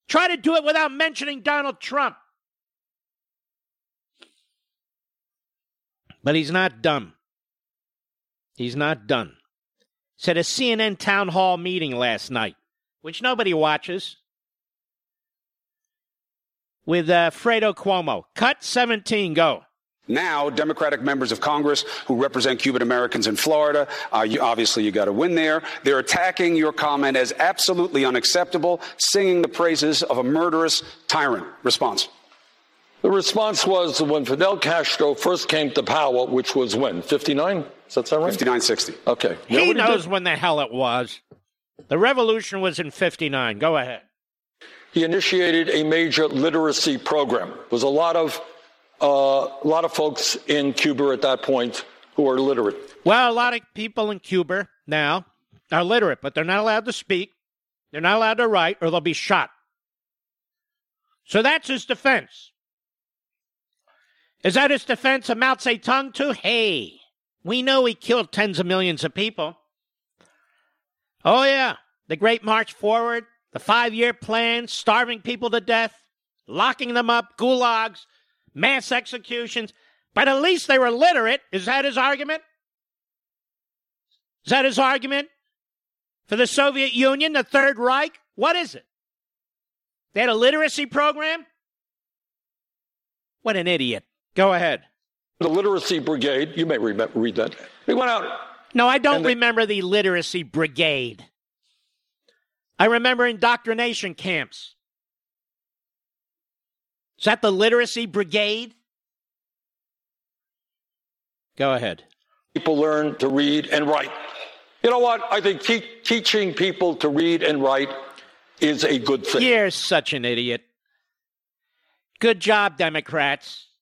Try to do it without mentioning Donald Trump. But he's not dumb. He's not done. Said a CNN town hall meeting last night, which nobody watches, with uh, Fredo Cuomo. Cut 17, go. Now, Democratic members of Congress who represent Cuban Americans in Florida, uh, you, obviously you got to win there. They're attacking your comment as absolutely unacceptable, singing the praises of a murderous tyrant. Response. The response was when Fidel Castro first came to power, which was when? 59? Does that sound right? 5960. Okay. He Nobody knows did? when the hell it was. The revolution was in 59. Go ahead. He initiated a major literacy program. There was a lot of uh, a lot of folks in Cuba at that point who are literate. Well, a lot of people in Cuba now are literate, but they're not allowed to speak. They're not allowed to write, or they'll be shot. So that's his defense. Is that his defense of Mao Zedong, too? Hey, we know he killed tens of millions of people. Oh, yeah. The Great March Forward, the five year plan, starving people to death, locking them up, gulags, mass executions. But at least they were literate. Is that his argument? Is that his argument? For the Soviet Union, the Third Reich? What is it? They had a literacy program? What an idiot. Go ahead. The literacy brigade, you may re- read that. They went out. No, I don't And the- remember the literacy brigade. I remember indoctrination camps. Is that the literacy brigade? Go ahead. People learn to read and write. You know what? I think te- teaching people to read and write is a good thing. You're such an idiot. Good job, Democrats.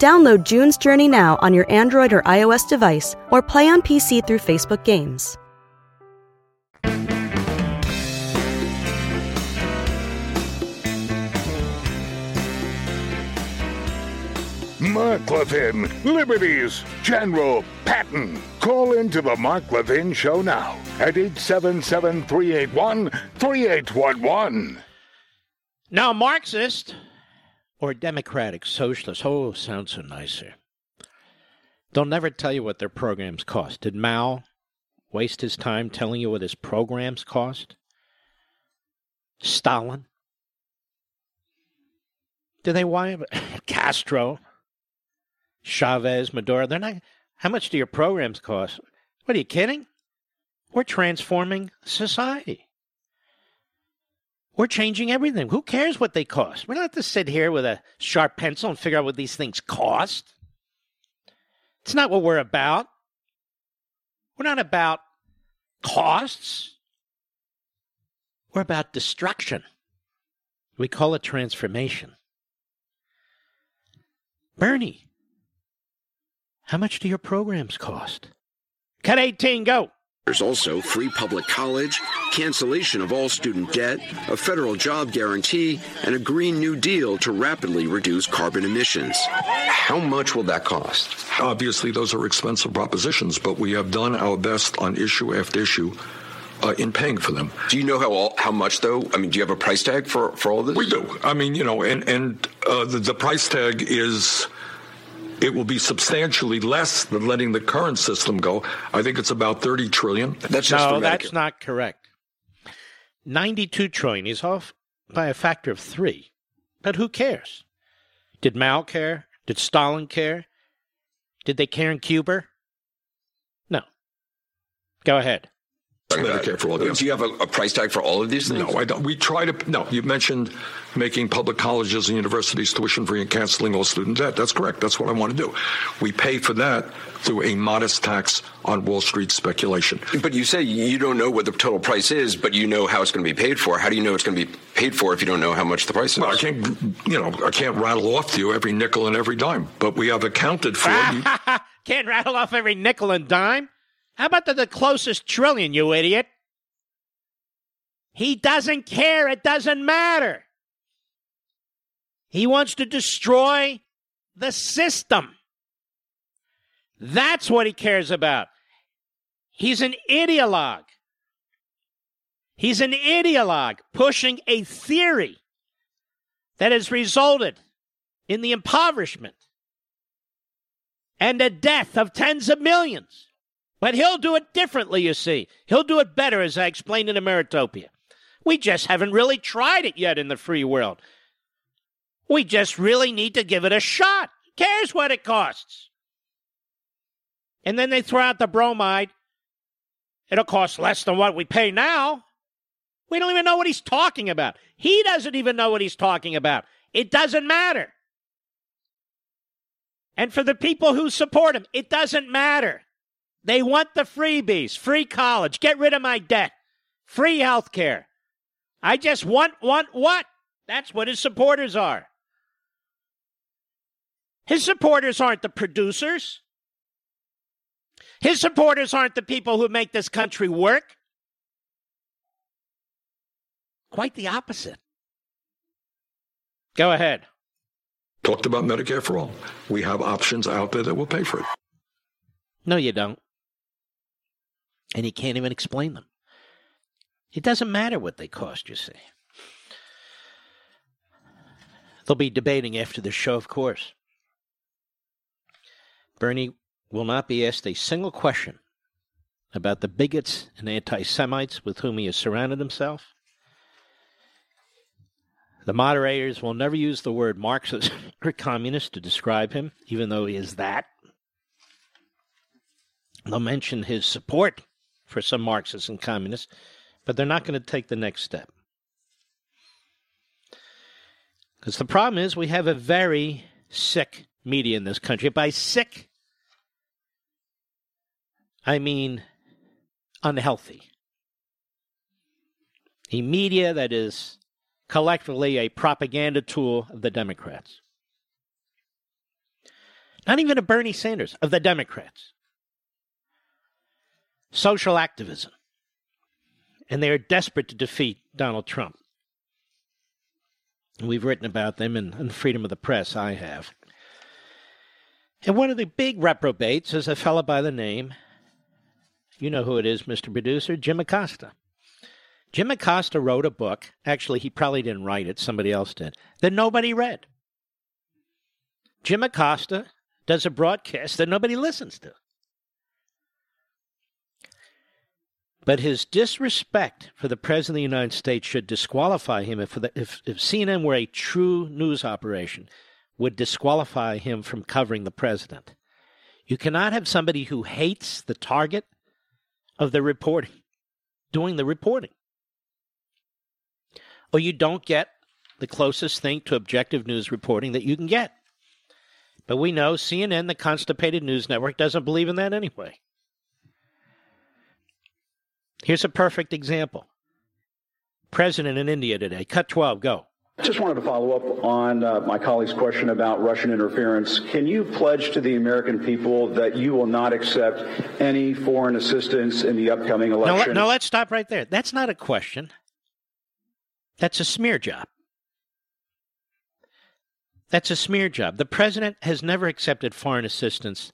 Download June's Journey now on your Android or iOS device or play on PC through Facebook Games. Mark Levin, Liberties, General Patton. Call into the Mark Levin Show now at 877 381 3811. Now, Marxist or Democratic Socialist, oh, sounds so nice. They'll never tell you what their programs cost. Did Mao waste his time telling you what his programs cost? Stalin? Did they want Castro? Chavez, Maduro? They're not. How much do your programs cost? What are you kidding? We're transforming society. We're changing everything. Who cares what they cost? We don't have to sit here with a sharp pencil and figure out what these things cost. It's not what we're about. We're not about costs. We're about destruction. We call it transformation. Bernie, how much do your programs cost? Cut 18, go. There's also free public college, cancellation of all student debt, a federal job guarantee, and a Green New Deal to rapidly reduce carbon emissions. How much will that cost? Obviously, those are expensive propositions, but we have done our best on issue after issue uh, in paying for them. Do you know how all, how much though? I mean, do you have a price tag for for all this? We do. I mean, you know, and and uh, the, the price tag is. It will be substantially less than letting the current system go. I think it's about 30 trillion. That's just no, for that's not correct. 92 trillion. He's off by a factor of three. But who cares? Did Mao care? Did Stalin care? Did they care in Cuba? No. Go ahead. Medicare for all. Do you have a, a price tag for all of these things? No, I don't. We try to. No, you mentioned making public colleges and universities tuition free and canceling all student debt. That's correct. That's what I want to do. We pay for that through a modest tax on Wall Street speculation. But you say you don't know what the total price is, but you know how it's going to be paid for. How do you know it's going to be paid for if you don't know how much the price is? Well, I can't, you know, I can't rattle off to you every nickel and every dime, but we have accounted for. It. Can't rattle off every nickel and dime. How about the, the closest trillion, you idiot? He doesn't care. It doesn't matter. He wants to destroy the system. That's what he cares about. He's an ideologue. He's an ideologue pushing a theory that has resulted in the impoverishment and the death of tens of millions. But he'll do it differently, you see. He'll do it better, as I explained in Ameritopia. We just haven't really tried it yet in the free world. We just really need to give it a shot. Who cares what it costs? And then they throw out the bromide. It'll cost less than what we pay now. We don't even know what he's talking about. He doesn't even know what he's talking about. It doesn't matter. And for the people who support him, it doesn't matter. They want the freebies, free college, get rid of my debt, free health care. I just want, want what? That's what his supporters are. His supporters aren't the producers. His supporters aren't the people who make this country work. Quite the opposite. Go ahead. Talked about Medicare for all. We have options out there that will pay for it. No, you don't. And you can't even explain them. It doesn't matter what they cost, you see. They'll be debating after the show, of course. Bernie will not be asked a single question about the bigots and anti Semites with whom he has surrounded himself. The moderators will never use the word Marxist or communist to describe him, even though he is that. They'll mention his support for some Marxists and communists, but they're not going to take the next step. Because the problem is we have a very sick media in this country. By sick, I mean unhealthy. A media that is collectively a propaganda tool of the Democrats. Not even a Bernie Sanders, of the Democrats. Social activism. And they are desperate to defeat Donald Trump. We've written about them in, in Freedom of the Press, I have. And one of the big reprobates is a fellow by the name, you know who it is, Mr. Producer, Jim Acosta. Jim Acosta wrote a book. Actually, he probably didn't write it, somebody else did, that nobody read. Jim Acosta does a broadcast that nobody listens to. But his disrespect for the President of the United States should disqualify him if, the, if, if CNN were a true news operation, would disqualify him from covering the President. You cannot have somebody who hates the target of the reporting doing the reporting or you don't get the closest thing to objective news reporting that you can get. But we know CNN, the constipated news network, doesn't believe in that anyway. Here's a perfect example. President in India today. Cut 12, go. Just wanted to follow up on uh, my colleague's question about Russian interference. Can you pledge to the American people that you will not accept any foreign assistance in the upcoming election? No, no let's stop right there. That's not a question. That's a smear job. That's a smear job. The president has never accepted foreign assistance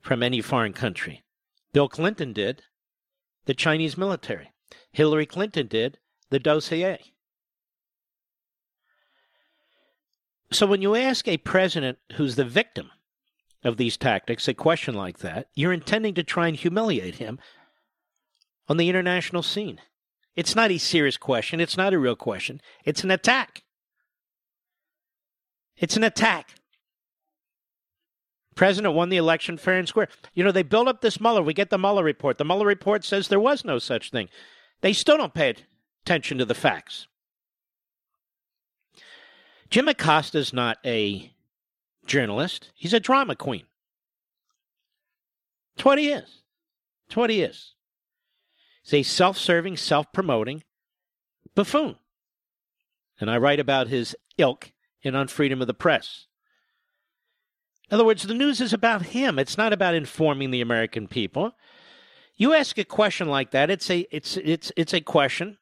from any foreign country. Bill Clinton did, the Chinese military. Hillary Clinton did, the dossier. So when you ask a president who's the victim of these tactics a question like that, you're intending to try and humiliate him on the international scene. It's not a serious question. It's not a real question. It's an attack. It's an attack. President won the election fair and square. You know, they build up this Mueller. We get the Mueller report. The Mueller report says there was no such thing. They still don't pay attention to the facts. Jim Acosta is not a journalist. He's a drama queen. It's what he is. It's what he is. He's a self serving, self promoting buffoon. And I write about his ilk in Unfreedom of the Press. In other words, the news is about him. It's not about informing the American people. You ask a question like that, it's a it's it's it's a question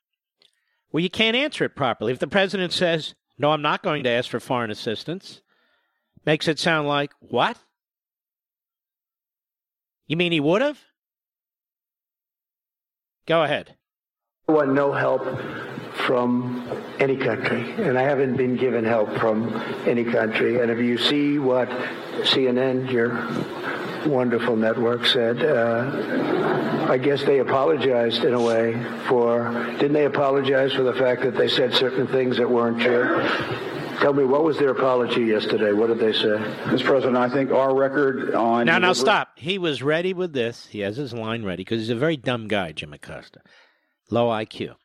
where you can't answer it properly. If the president says, "No, I'm not going to ask for foreign assistance," Makes it sound like, what? You mean he would have? Go ahead. I no help from any country, and I haven't been given help from any country. And if you see what CNN, your wonderful network, said, uh, I guess they apologized in a way for, didn't they apologize for the fact that they said certain things that weren't true? Tell me, what was their apology yesterday? What did they say? Mr. President, I think our record on. Now, now, stop. He was ready with this. He has his line ready because he's a very dumb guy, Jim Acosta. Low IQ.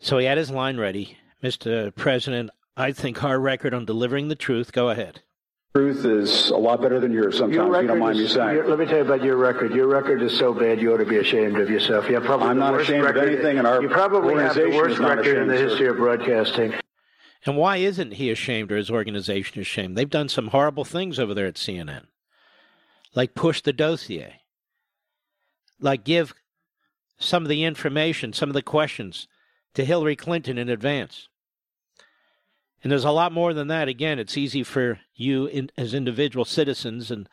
So he had his line ready. Mr. President, I think our record on delivering the truth, go ahead. Truth is a lot better than yours sometimes, Your you don't mind is, me saying. your- let me tell you about your record. Your record is so bad you ought to be ashamed of yourself. You have probably I'm the not worst ashamed of anything, and our You probably have the worst is not record in the history sir. of broadcasting. And why isn't he ashamed or his organization ashamed? They've done some horrible things over there at CNN, like push the dossier, like give some of the information, some of the questions to Hillary Clinton in advance. And there's a lot more than that. Again, it's easy for you in, as individual citizens, and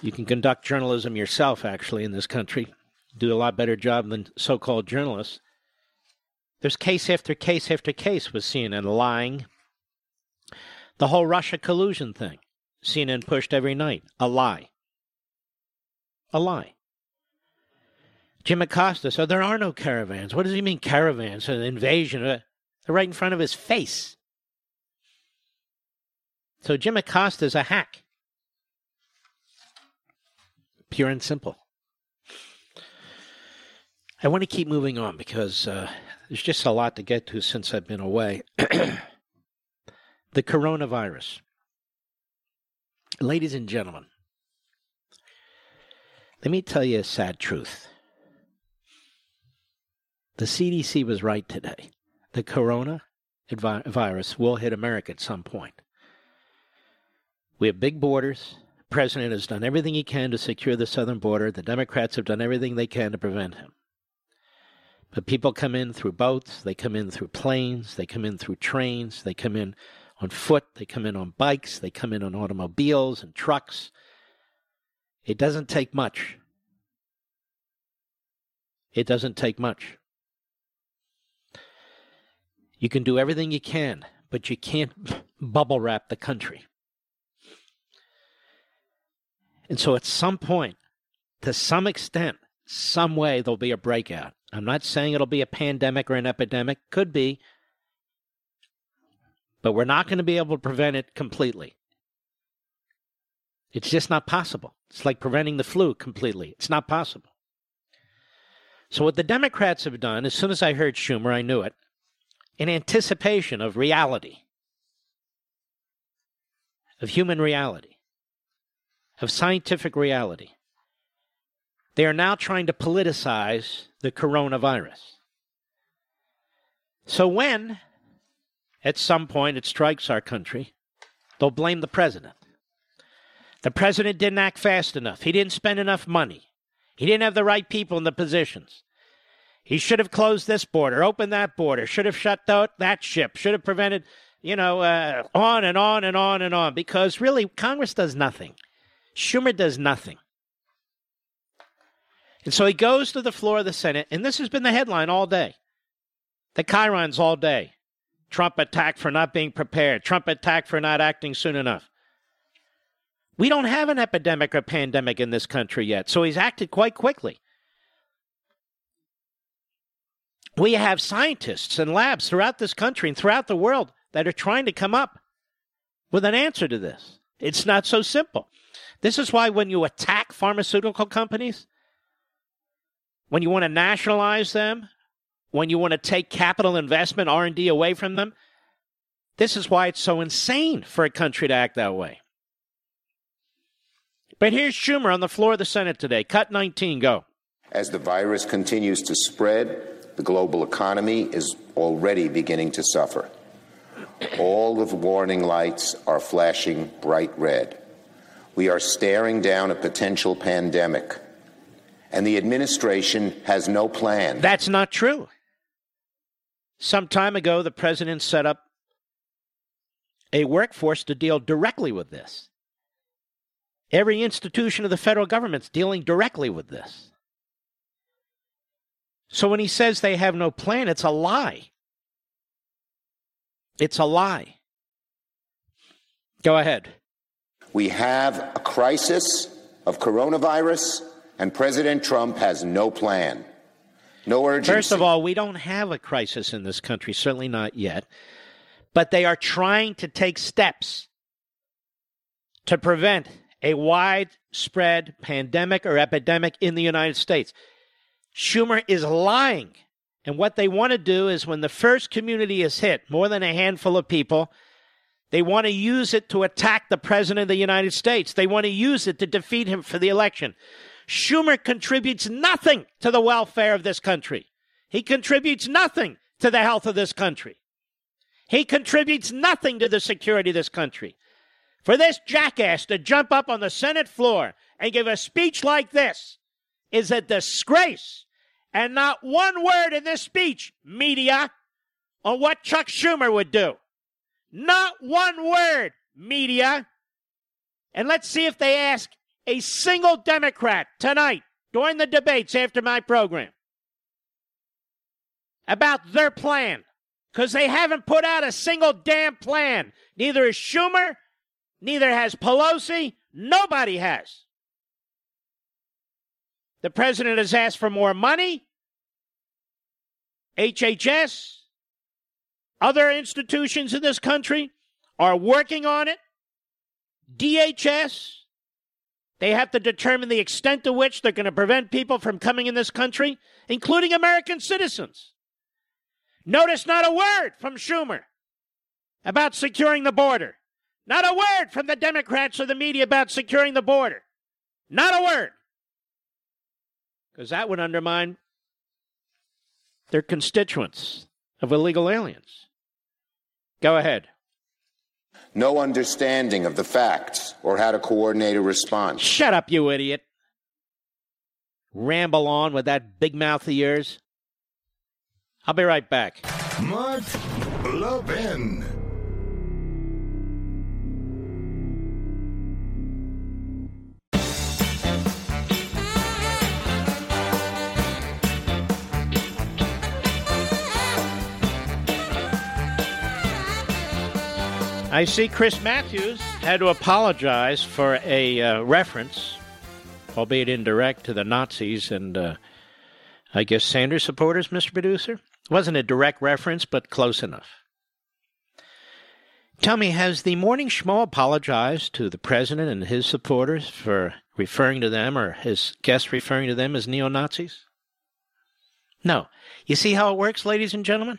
you can conduct journalism yourself, actually, in this country. Do a lot better job than so called journalists. There's case after case after case with CNN lying. The whole Russia collusion thing, CNN pushed every night. A lie. A lie. Jim Acosta said there are no caravans. What does he mean, caravans? An invasion? Uh, They're right in front of his face. So Jim Acosta's a hack. Pure and simple. I want to keep moving on because uh, there's just a lot to get to since I've been away. the coronavirus. Ladies and gentlemen, let me tell you a sad truth. The CDC was right today. The corona virus will hit America at some point. We have big borders. The president has done everything he can to secure the southern border. The Democrats have done everything they can to prevent him. But people come in through boats, they come in through planes, they come in through trains, they come in on foot, they come in on bikes, they come in on automobiles and trucks. It doesn't take much. It doesn't take much. You can do everything you can, but you can't bubble wrap the country. And so at some point, to some extent, some way there'll be a breakout. I'm not saying it'll be a pandemic or an epidemic, could be, but we're not going to be able to prevent it completely. It's just not possible. It's like preventing the flu completely. It's not possible. So, what the Democrats have done, as soon as I heard Schumer, I knew it, in anticipation of reality, of human reality, of scientific reality, they are now trying to politicize the coronavirus. So when, at some point, it strikes our country, they'll blame the president. The president didn't act fast enough. He didn't spend enough money. He didn't have the right people in the positions. He should have closed this border, opened that border, should have shut out that ship, should have prevented, you know, uh, on and on and on and on. Because really, Congress does nothing. Schumer does nothing. And so he goes to the floor of the Senate, and this has been the headline all day. The chyrons all day. Trump attacked for not being prepared. Trump attacked for not acting soon enough. We don't have an epidemic or pandemic in this country yet, so he's acted quite quickly. We have scientists and labs throughout this country and throughout the world that are trying to come up with an answer to this. It's not so simple. This is why when you attack pharmaceutical companies, when you want to nationalize them, when you want to take capital investment R&D away from them, this is why it's so insane for a country to act that way. But here's Schumer on the floor of the Senate today. Cut 19, go. As the virus continues to spread, the global economy is already beginning to suffer. All of the warning lights are flashing bright red. We are staring down a potential pandemic, and the administration has no plan. That's not true. Some time ago, the president set up a workforce to deal directly with this. Every institution of the federal government's dealing directly with this. So when he says they have no plan, it's a lie. It's a lie. Go ahead. We have a crisis of coronavirus, and President Trump has no plan. No urgency. First of all, we don't have a crisis in this country, certainly not yet. But they are trying to take steps to prevent a widespread pandemic or epidemic in the United States. Schumer is lying. And what they want to do is when the first community is hit, more than a handful of people, they want to use it to attack the President of the United States. They want to use it to defeat him for the election. Schumer contributes nothing to the welfare of this country. He contributes nothing to the health of this country. He contributes nothing to the security of this country. For this jackass to jump up on the Senate floor and give a speech like this is a disgrace. And not one word in this speech, media, on what Chuck Schumer would do. Not one word, media. And let's see if they ask a single Democrat tonight during the debates after my program about their plan. Because they haven't put out a single damn plan. Neither is Schumer, neither has Pelosi, nobody has. The president has asked for more money. HHS, other institutions in this country are working on it. DHS, they have to determine the extent to which they're going to prevent people from coming in this country, including American citizens. Notice not a word from Schumer about securing the border. Not a word from the Democrats or the media about securing the border. Not a word. Because that would undermine their constituents of illegal aliens. Go ahead. No understanding of the facts or how to coordinate a response. Shut up, you idiot. Ramble on with that big mouth of yours. I'll be right back. Mark Levin. I see Chris Matthews had to apologize for a uh, reference, albeit indirect, to the Nazis and uh, I guess Sanders supporters, Mr. Producer. Wasn't a direct reference, but close enough. Tell me, has the Morning Schmo apologized to the president and his supporters for referring to them or his guests referring to them as neo Nazis? No. You see how it works, ladies and gentlemen?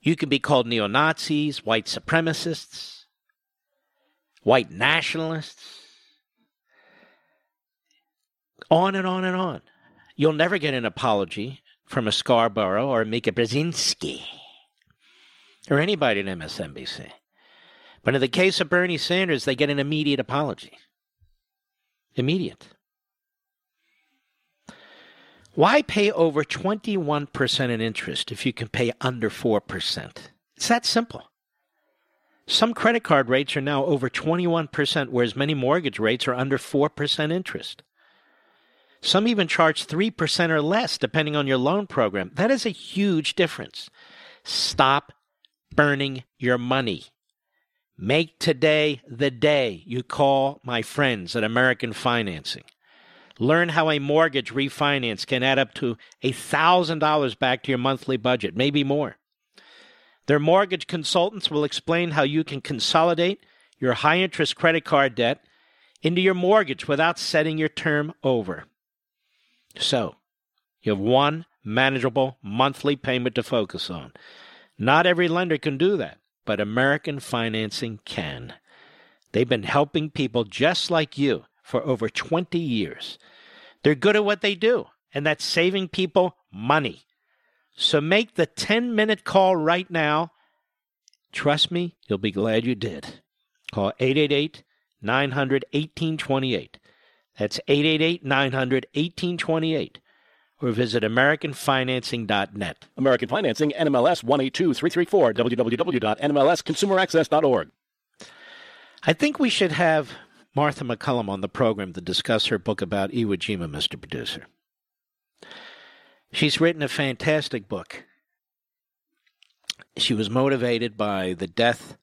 You can be called neo Nazis, white supremacists, white nationalists, on and on and on. You'll never get an apology from a Scarborough or a Mika Brzezinski or anybody at MSNBC. But in the case of Bernie Sanders, they get an immediate apology. Immediate. Why pay over 21% in interest if you can pay under 4%? It's that simple. Some credit card rates are now over 21%, whereas many mortgage rates are under 4% interest. Some even charge 3% or less, depending on your loan program. That is a huge difference. Stop burning your money. Make today the day you call my friends at American Financing. Learn how a mortgage refinance can add up to $1,000 back to your monthly budget, maybe more. Their mortgage consultants will explain how you can consolidate your high interest credit card debt into your mortgage without setting your term over. So, you have one manageable monthly payment to focus on. Not every lender can do that, but American Financing can. They've been helping people just like you for over 20 years. They're good at what they do, and that's saving people money. So make the 10 minute call right now. Trust me, you'll be glad you did. Call 888 900 1828. That's 888 900 1828. or visit AmericanFinancing.net. American Financing, NMLS 182334, www.nmlsconsumeraccess.org. I think we should have Martha MacCallum on the program to discuss her book about Iwo Jima, Mr. Producer. She's written a fantastic book. She was motivated by the death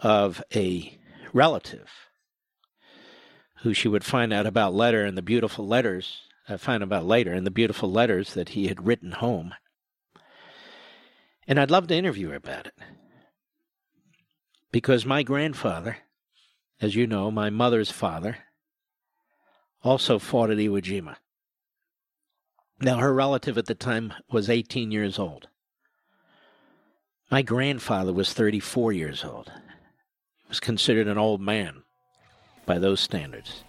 of a relative who she would find out about later in the beautiful letters, I uh, find about later in the beautiful letters that he had written home. And I'd love to interview her about it. Because my grandfather, as you know, my mother's father, also fought at Iwo Jima. Now, her relative at the time was 18 years old. My grandfather was 34 years old. He was considered an old man by those standards.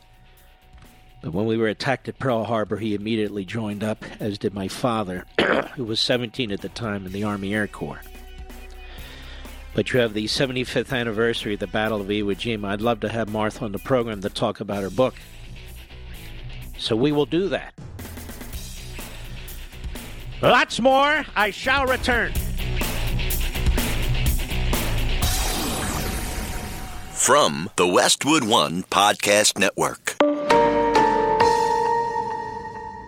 But when we were attacked at Pearl Harbor, he immediately joined up, as did my father, who was 17 at the time in the Army Air Corps. But you have the 75th anniversary of the Battle of Iwo Jima. I'd love to have Martha on the program to talk about her book. So we will do that. Lots more. I shall return. From the Westwood One Podcast Network.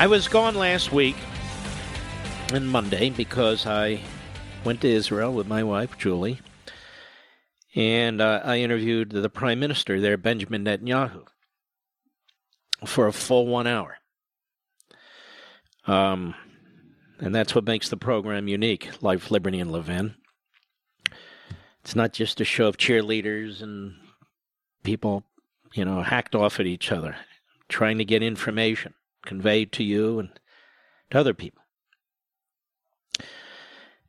I was gone last week and Monday because I went to Israel with my wife, Julie, and uh, I interviewed the prime minister there, Benjamin Netanyahu, for a full one hour. Um, and that's what makes the program unique Life, Liberty, and Levin. It's not just a show of cheerleaders and people, you know, hacked off at each other, trying to get information conveyed to you and to other people.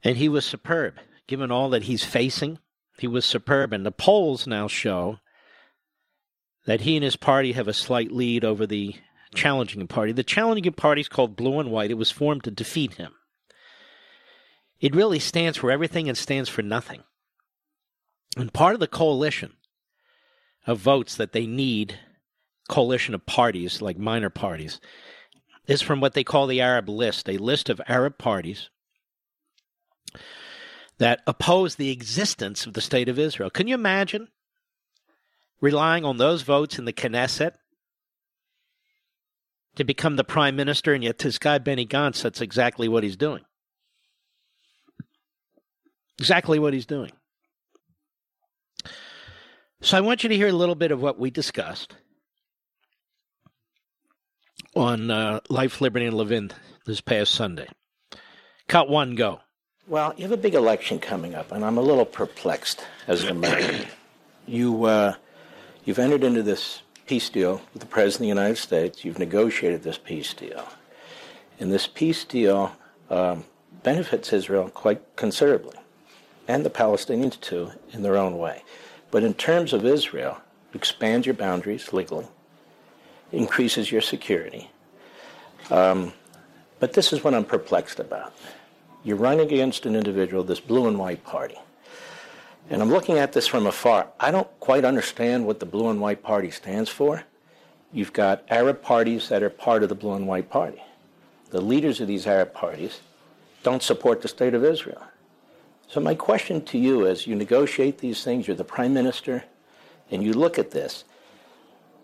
And he was superb. Given all that he's facing, he was superb. And the polls now show that he and his party have a slight lead over the challenging party. The challenging party is called Blue and White. It was formed to defeat him. It really stands for everything and stands for nothing. And part of the coalition of votes that they need coalition of parties, like minor parties, is from what they call the Arab List, a list of Arab parties that oppose the existence of the state of Israel. Can you imagine relying on those votes in the Knesset to become the prime minister, and yet this guy Benny Gantz, that's exactly what he's doing. Exactly what he's doing. So I want you to hear a little bit of what we discussed on uh, Life, Liberty, and Levin this past Sunday. Cut one, go. Well, you have a big election coming up, and I'm a little perplexed as an American. you, uh, you've entered into this peace deal with the President of the United States. You've negotiated this peace deal. And this peace deal um, benefits Israel quite considerably, and the Palestinians too, in their own way. But in terms of Israel, expand your boundaries legally, increases your security. Um, but this is what I'm perplexed about. You're running against an individual, this blue and white party. And I'm looking at this from afar. I don't quite understand what the blue and white party stands for. You've got Arab parties that are part of the blue and white party. The leaders of these Arab parties don't support the state of Israel. So my question to you is you negotiate these things, you're the prime minister, and you look at this,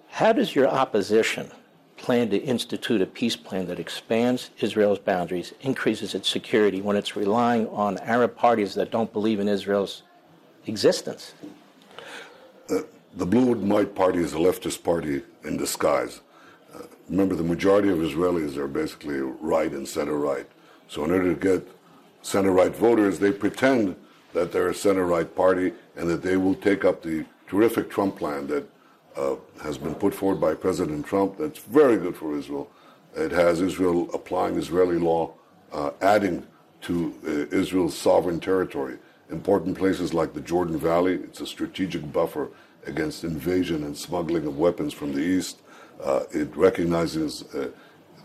how does your opposition plan to institute a peace plan that expands Israel's boundaries, increases its security when it's relying on Arab parties that don't believe in Israel's existence? Uh, the Blue and White Party is a leftist party in disguise. Uh, remember, the majority of Israelis are basically right and center right. So, in order to get center right voters, they pretend that they're a center right party and that they will take up the terrific Trump plan that uh, has been put forward by President Trump that's very good for Israel. It has Israel applying Israeli law, uh, adding to uh, Israel's sovereign territory. Important places like the Jordan Valley, it's a strategic buffer against invasion and smuggling of weapons from the east. Uh, it recognizes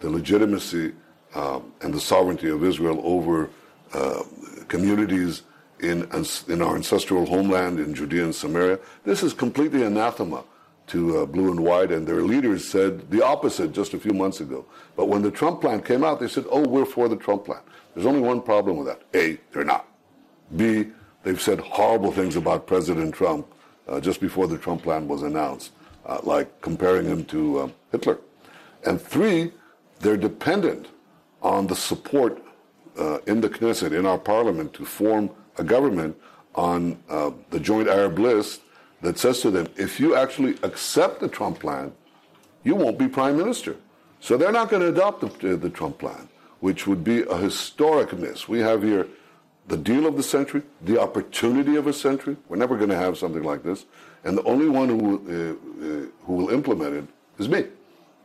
the legitimacy um, and the sovereignty of Israel over uh, communities in, in our ancestral homeland in Judea and Samaria. This is completely anathema to uh, blue and white, and their leaders said the opposite just a few months ago. But when the Trump plan came out, they said, oh, we're for the Trump plan. There's only one problem with that. A, they're not. B, they've said horrible things about President Trump uh, just before the Trump plan was announced, uh, like comparing him to uh, Hitler. And three, they're dependent on the support uh, in the Knesset, in our parliament, to form a government on uh, the joint Arab list that says to them, if you actually accept the Trump plan, you won't be prime minister. So they're not going to adopt the, the Trump plan, which would be a historic miss. We have here the deal of the century, the opportunity of a century. We're never going to have something like this. And the only one who, uh, uh, who will implement it is me.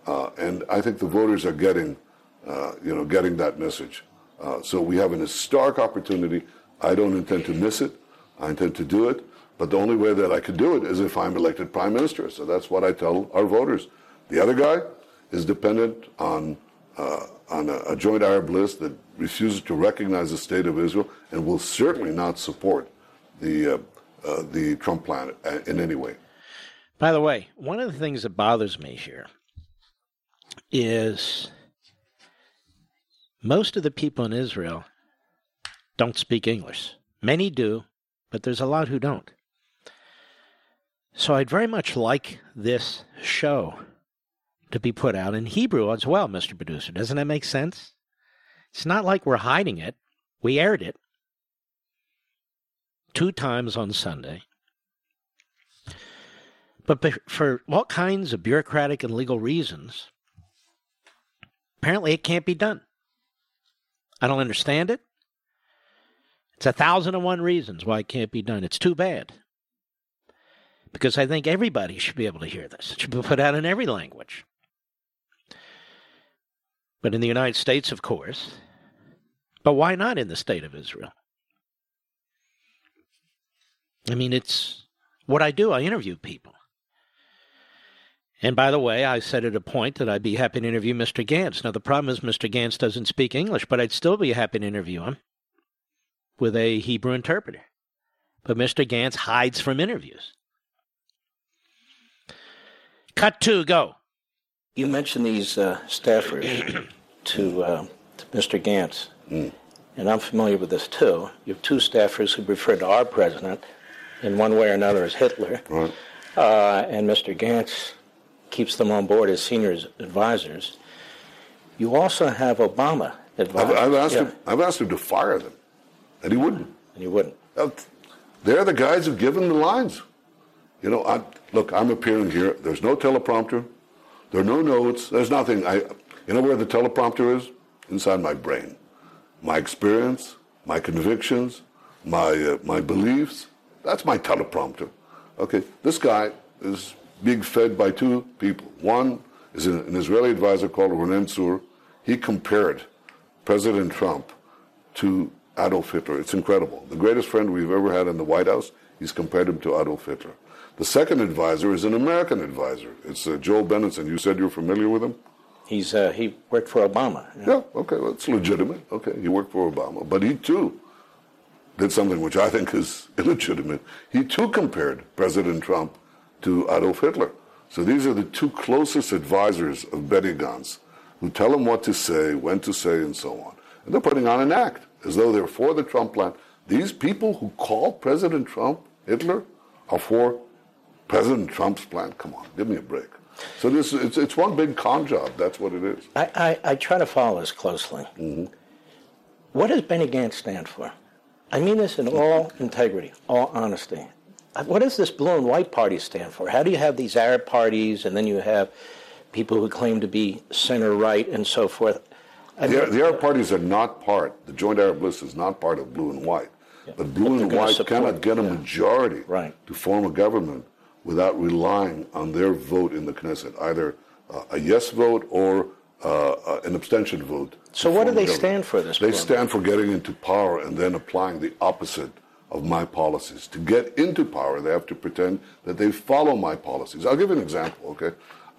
Uh, and I think the voters are getting, uh, you know, getting that message. Uh, so we have an historic opportunity. I don't intend to miss it. I intend to do it. But the only way that I could do it is if I'm elected prime minister. So that's what I tell our voters. The other guy is dependent on uh, on a, a, joint Arab list that refuses to recognize the state of Israel and will certainly not support the uh, uh, the Trump plan in any way. By the way, one of the things that bothers me here is most of the people in Israel don't speak English. Many do, but there's a lot who don't. So I'd very much like this show to be put out in Hebrew as well, Mr. Producer. Doesn't that make sense? It's not like we're hiding it. We aired it two times on Sunday. But for all kinds of bureaucratic and legal reasons, apparently it can't be done. I don't understand it. It's a thousand and one reasons why it can't be done. It's too bad because I think everybody should be able to hear this. It should be put out in every language. But in the United States, of course. But why not in the state of Israel? I mean, it's what I do. I interview people. And by the way, I said at a point that I'd be happy to interview Mr. Gantz. Now, the problem is Mr. Gantz doesn't speak English, but I'd still be happy to interview him with a Hebrew interpreter. But Mr. Gantz hides from interviews. Cut two, go. You mentioned these uh, staffers to, uh, to, Mr. Gantz, mm. and I'm familiar with this too. You have two staffers who refer to our president in one way or another as Hitler, right. uh, and Mr. Gantz keeps them on board as senior advisors. You also have Obama advisors. I've, I've asked yeah. him. I've asked him to fire them, and he wouldn't. And he wouldn't. They're the guys who've given the lines. You know, I, look, I'm appearing here. There's no teleprompter. There are no notes. There's nothing. I, you know where the teleprompter is? Inside my brain. My experience, my convictions, my, uh, my beliefs. That's my teleprompter. Okay, this guy is being fed by two people. One is an, Israeli advisor called Ronen Tzur. He compared President Trump to Adolf Hitler. It's incredible. The greatest friend we've ever had in the White House, he's compared him to Adolf Hitler. The second advisor is an American advisor. It's uh, Joel Benenson. You said you're familiar with him? He's uh, he worked for Obama. Yeah, yeah okay, well, that's legitimate. Okay, he worked for Obama, but he too did something which I think is illegitimate. He too compared President Trump to Adolf Hitler. So these are the two closest advisors of Benny Gantz who tell him what to say, when to say, and so on. And they're putting on an act as though they're for the Trump plan. These people who call President Trump Hitler are for President Trump's plan, come on, give me a break. So this it's, it's one big con job. That's what it is. I, I, I try to follow this closely. Mm-hmm. What does Benny Gantz stand for? I mean this in all integrity, all honesty. Uh, What does this blue and white party stand for? How do you have these Arab parties and then you have people who claim to be center right and so forth? I The, mean- the Arab parties are not part. The Joint Arab List is not part of blue and white. But blue they're and white support- cannot get a majority to form a government without relying on their vote in the Knesset, either uh, a yes vote or uh, uh, an abstention vote. So what do they government. stand for, this They and stand for getting into power and then applying the opposite of my policies. To get into power, they have to pretend that they follow my policies. I'll give you an example, okay?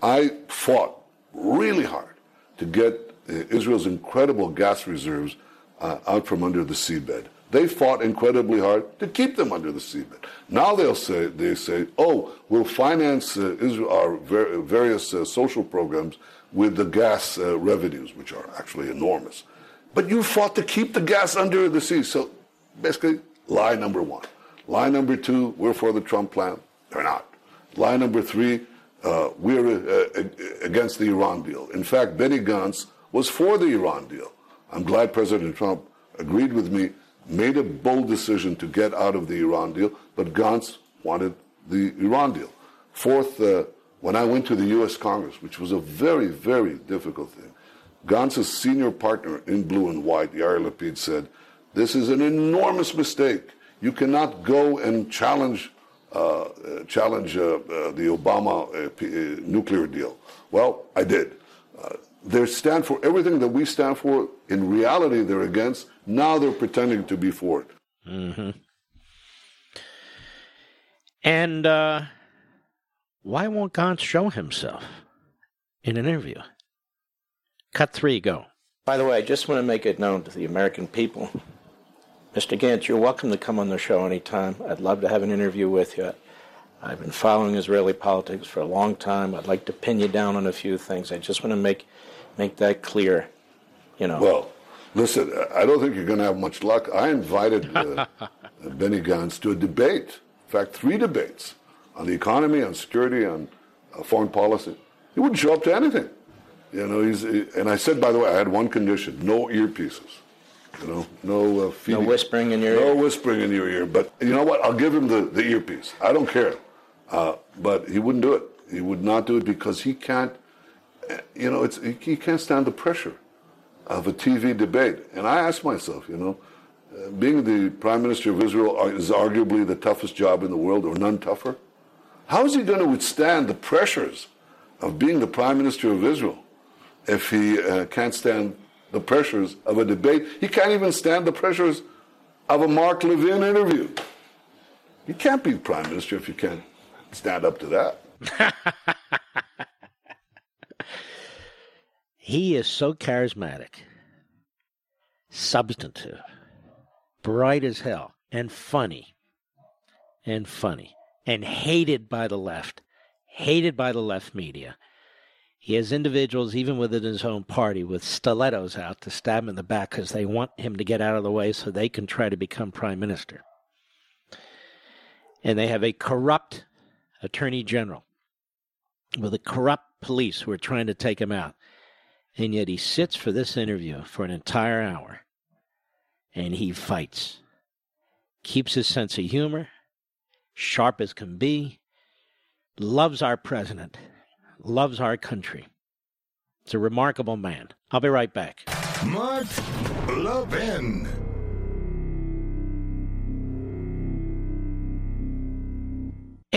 I fought really hard to get uh, Israel's incredible gas reserves uh, out from under the seabed. They fought incredibly hard to keep them under the seabed. Now they'll say they say, "Oh, we'll finance uh, Israel, our ver- various uh, social programs with the gas uh, revenues, which are actually enormous." But you fought to keep the gas under the sea. So basically, lie number one. Lie number two, we're for the Trump plan. They're not. Lie number three, uh, we're uh, against the Iran deal. In fact, Benny Gantz was for the Iran deal. I'm glad President Trump agreed with me, made a bold decision to get out of the Iran deal, but Gantz wanted the Iran deal. Fourth, uh, when I went to the U.S. Congress, which was a very, very difficult thing, Gantz's senior partner in blue and white, Yair Lapid, said, This is an enormous mistake. You cannot go and challenge, uh, uh, challenge uh, uh, the Obama uh, P- nuclear deal. Well, I did. They stand for everything that we stand for. In reality, they're against. Now they're pretending to be for it. Mm-hmm. And uh, why won't Gantz show himself in an interview? Cut three, go. By the way, I just want to make it known to the American people. Mr. Gantz, you're welcome to come on the show anytime. I'd love to have an interview with you. I've been following Israeli politics for a long time. I'd like to pin you down on a few things. I just want to make make that clear. You know. Well, listen, I don't think you're going to have much luck. I invited uh, Benny Gantz to a debate. In fact, three debates on the economy, on security, on uh, foreign policy. He wouldn't show up to anything. You know, he's, and I said, by the way, I had one condition: no earpieces. You know, no uh, feeding, no whispering in your no ear. No whispering in your ear. But you know what? I'll give him the, the earpiece. I don't care. Uh, but he wouldn't do it. He would not do it because he can't. uh, You know, it's he, he can't stand the pressure of a TV debate. And I asked myself, you know, uh, being the prime minister of Israel is arguably the toughest job in the world, or none tougher. How is he going to withstand the pressures of being the prime minister of Israel if he uh, can't stand the pressures of a debate? He can't even stand the pressures of a Mark Levin interview. You can't be prime minister if you can't stand up to that. He is so charismatic, substantive, bright as hell, and funny. And funny. And hated by the left. Hated by the left media. He has individuals, even within his own party, with stilettos out to stab him in the back because they want him to get out of the way so they can try to become prime minister. And they have a corrupt attorney general with a corrupt police who are trying to take him out. And yet he sits for this interview for an entire hour and he fights. Keeps his sense of humor, sharp as can be, loves our president, loves our country. It's a remarkable man. I'll be right back. Mark Levin.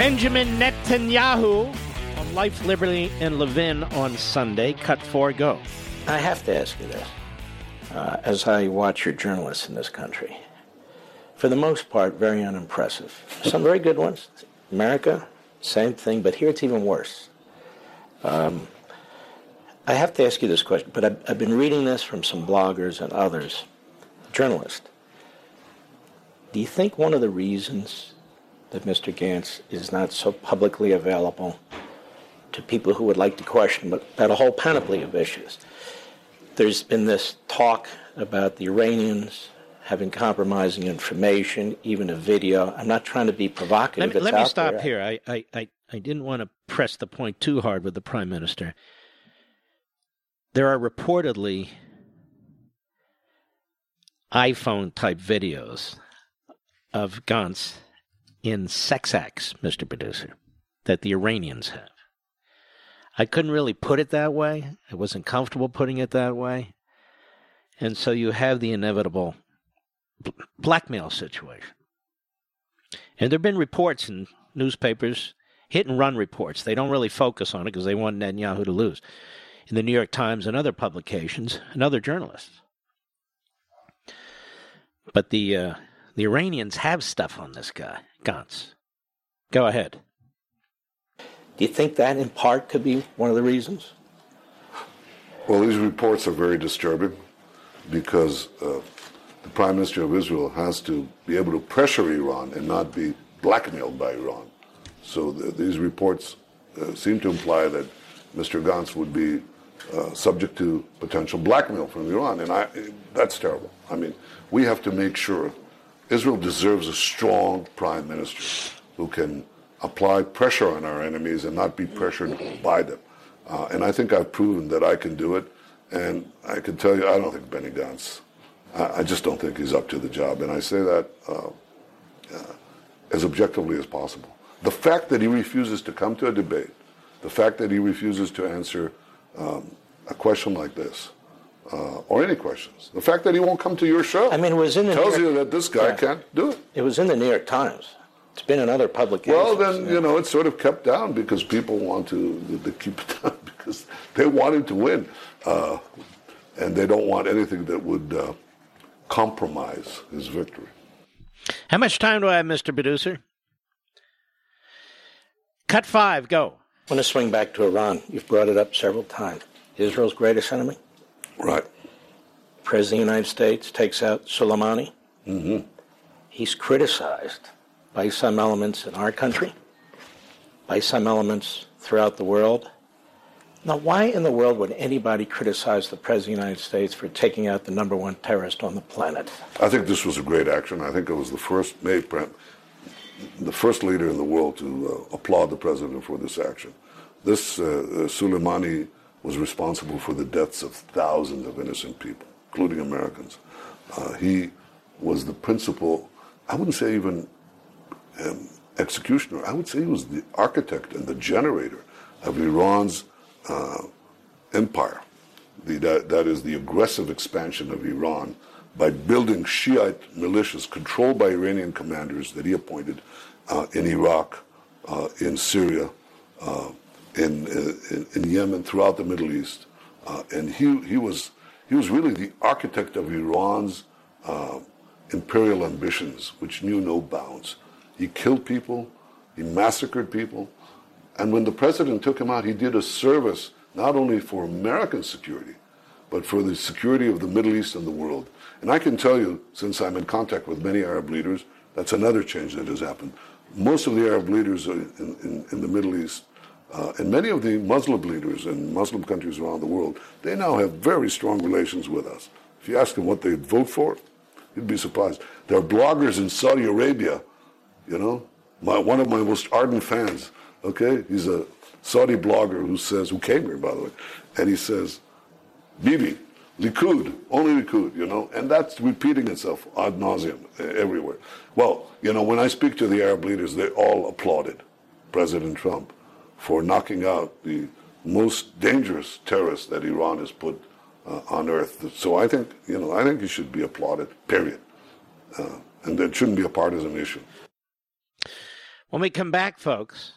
Benjamin Netanyahu on Life, Liberty, and Levin on Sunday. Cut four, go. I have to ask you this. Uh, as I watch your journalists in this country, for the most part, very unimpressive. Some very good ones. America, same thing, but here it's even worse. Um, I have to ask you this question, but I've, I've been reading this from some bloggers and others, journalists. Do you think one of the reasons that Mr. Gantz is not so publicly available to people who would like to question but about a whole panoply of issues. There's been this talk about the Iranians having compromising information, even a video. I'm not trying to be provocative. Let, let me stop there. here. I, I, I, I didn't want to press the point too hard with the prime minister. There are reportedly iPhone type videos of Gantz in sex acts, Mr. Producer, that the Iranians have. I couldn't really put it that way. I wasn't comfortable putting it that way. And so you have the inevitable blackmail situation. And there have been reports in newspapers, hit and run reports. They don't really focus on it because they want Netanyahu to lose. In the New York Times and other publications and other journalists. But the uh, the Iranians have stuff on this guy. Gantz. Go ahead. Do you think that in part could be one of the reasons? Well, these reports are very disturbing because uh, the Prime Minister of Israel has to be able to pressure Iran and not be blackmailed by Iran. So th- these reports uh, seem to imply that Mr. Gantz would be uh, subject to potential blackmail from Iran, and I, that's terrible. I mean, we have to make sure Israel deserves a strong prime minister who can apply pressure on our enemies and not be pressured by them. Uh, and I think I've proven that I can do it. And I can tell you, I don't think Benny Gantz, I, I just don't think he's up to the job. And I say that uh, uh, as objectively as possible. The fact that he refuses to come to a debate, the fact that he refuses to answer um, a question like this, uh, or any questions. The fact that he won't come to your show. I mean, it was in the tells York, you that this guy yeah. can't do it. It was in the New York Times. It's been in other publications. Well, then yeah. you know it's sort of kept down because people want to they keep it down because they want him to win, uh, and they don't want anything that would uh, compromise his victory. How much time do I have, Mr. Producer? Cut five, go. I want to swing back to Iran. You've brought it up several times. Israel's greatest enemy? Right. President of the United States takes out Soleimani. Mm-hmm. He's criticized by some elements in our country, by some elements throughout the world. Now, why in the world would anybody criticize the President of the United States for taking out the number one terrorist on the planet? I think this was a great action. I think it was the first the first leader in the world to uh, applaud the president for this action. This uh, uh Soleimani was responsible for the deaths of thousands of innocent people, including Americans. Uh, he was the principal, I wouldn't say even um, executioner, I would say he was the architect and the generator of Iran's uh, empire. The, that, that is the aggressive expansion of Iran by building Shiite militias controlled by Iranian commanders that he appointed uh, in Iraq, uh, in Syria, uh, in, in, in Yemen, throughout the Middle East. Uh, and he, he, was, he was really the architect of Iran's uh, imperial ambitions, which knew no bounds. He killed people, he massacred people, and when the president took him out, he did a service not only for American security, but for the security of the Middle East and the world. And I can tell you, since I'm in contact with many Arab leaders, that's another change that has happened. Most of the Arab leaders in, in, in the Middle East uh, and many of the Muslim leaders in Muslim countries around the world, they now have very strong relations with us. If you ask them what they'd vote for, you'd be surprised. There are bloggers in Saudi Arabia, you know, my, one of my most ardent fans, okay? He's a Saudi blogger who says, who came here, by the way, and he says, Bibi, Likud, only Likud, you know, and that's repeating itself ad nauseum everywhere. Well, you know, when I speak to the Arab leaders, they all applauded President Trump for knocking out the most dangerous terrorist that Iran has put uh, on earth. So I think, you know, I think he should be applauded, period. Uh, and that shouldn't be a partisan issue. When we come back, folks,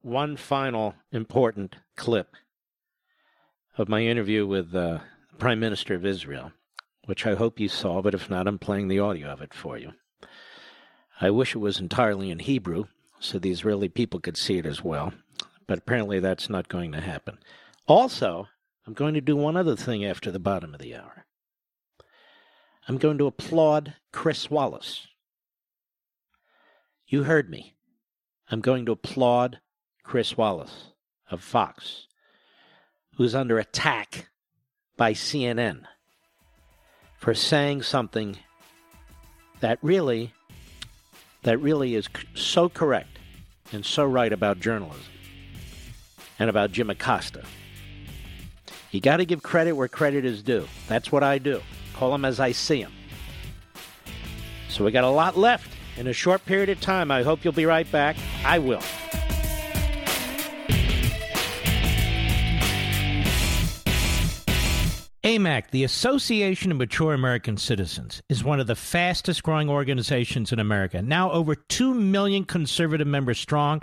one final important clip of my interview with uh, the Prime Minister of Israel, which I hope you saw, but if not, I'm playing the audio of it for you. I wish it was entirely in Hebrew so the Israeli people could see it as well, but apparently that's not going to happen. Also, I'm going to do one other thing after the bottom of the hour. I'm going to applaud Chris Wallace. You heard me. I'm going to applaud Chris Wallace of Fox, who's under attack by CNN for saying something that really that really is so correct and so right about journalism and about Jim Acosta. You got to give credit where credit is due. That's what I do. Call them as I see them. So we got a lot left in a short period of time. I hope you'll be right back. I will. AMAC, the Association of Mature American Citizens, is one of the fastest growing organizations in America. Now over 2 million conservative members strong,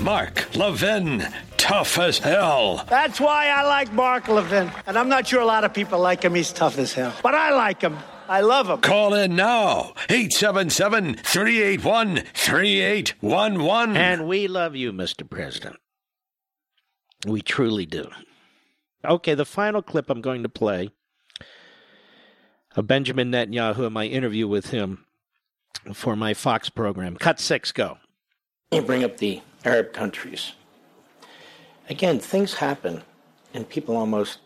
Mark Levin, tough as hell. That's why I like Mark Levin. And I'm not sure a lot of people like him. He's tough as hell. But I like him. I love him. Call in now. 877 381 3811. And we love you, Mr. President. We truly do. Okay, the final clip I'm going to play of Benjamin Netanyahu and my interview with him for my Fox program. Cut six, go. You bring up the Arab countries. Again, things happen, and people almost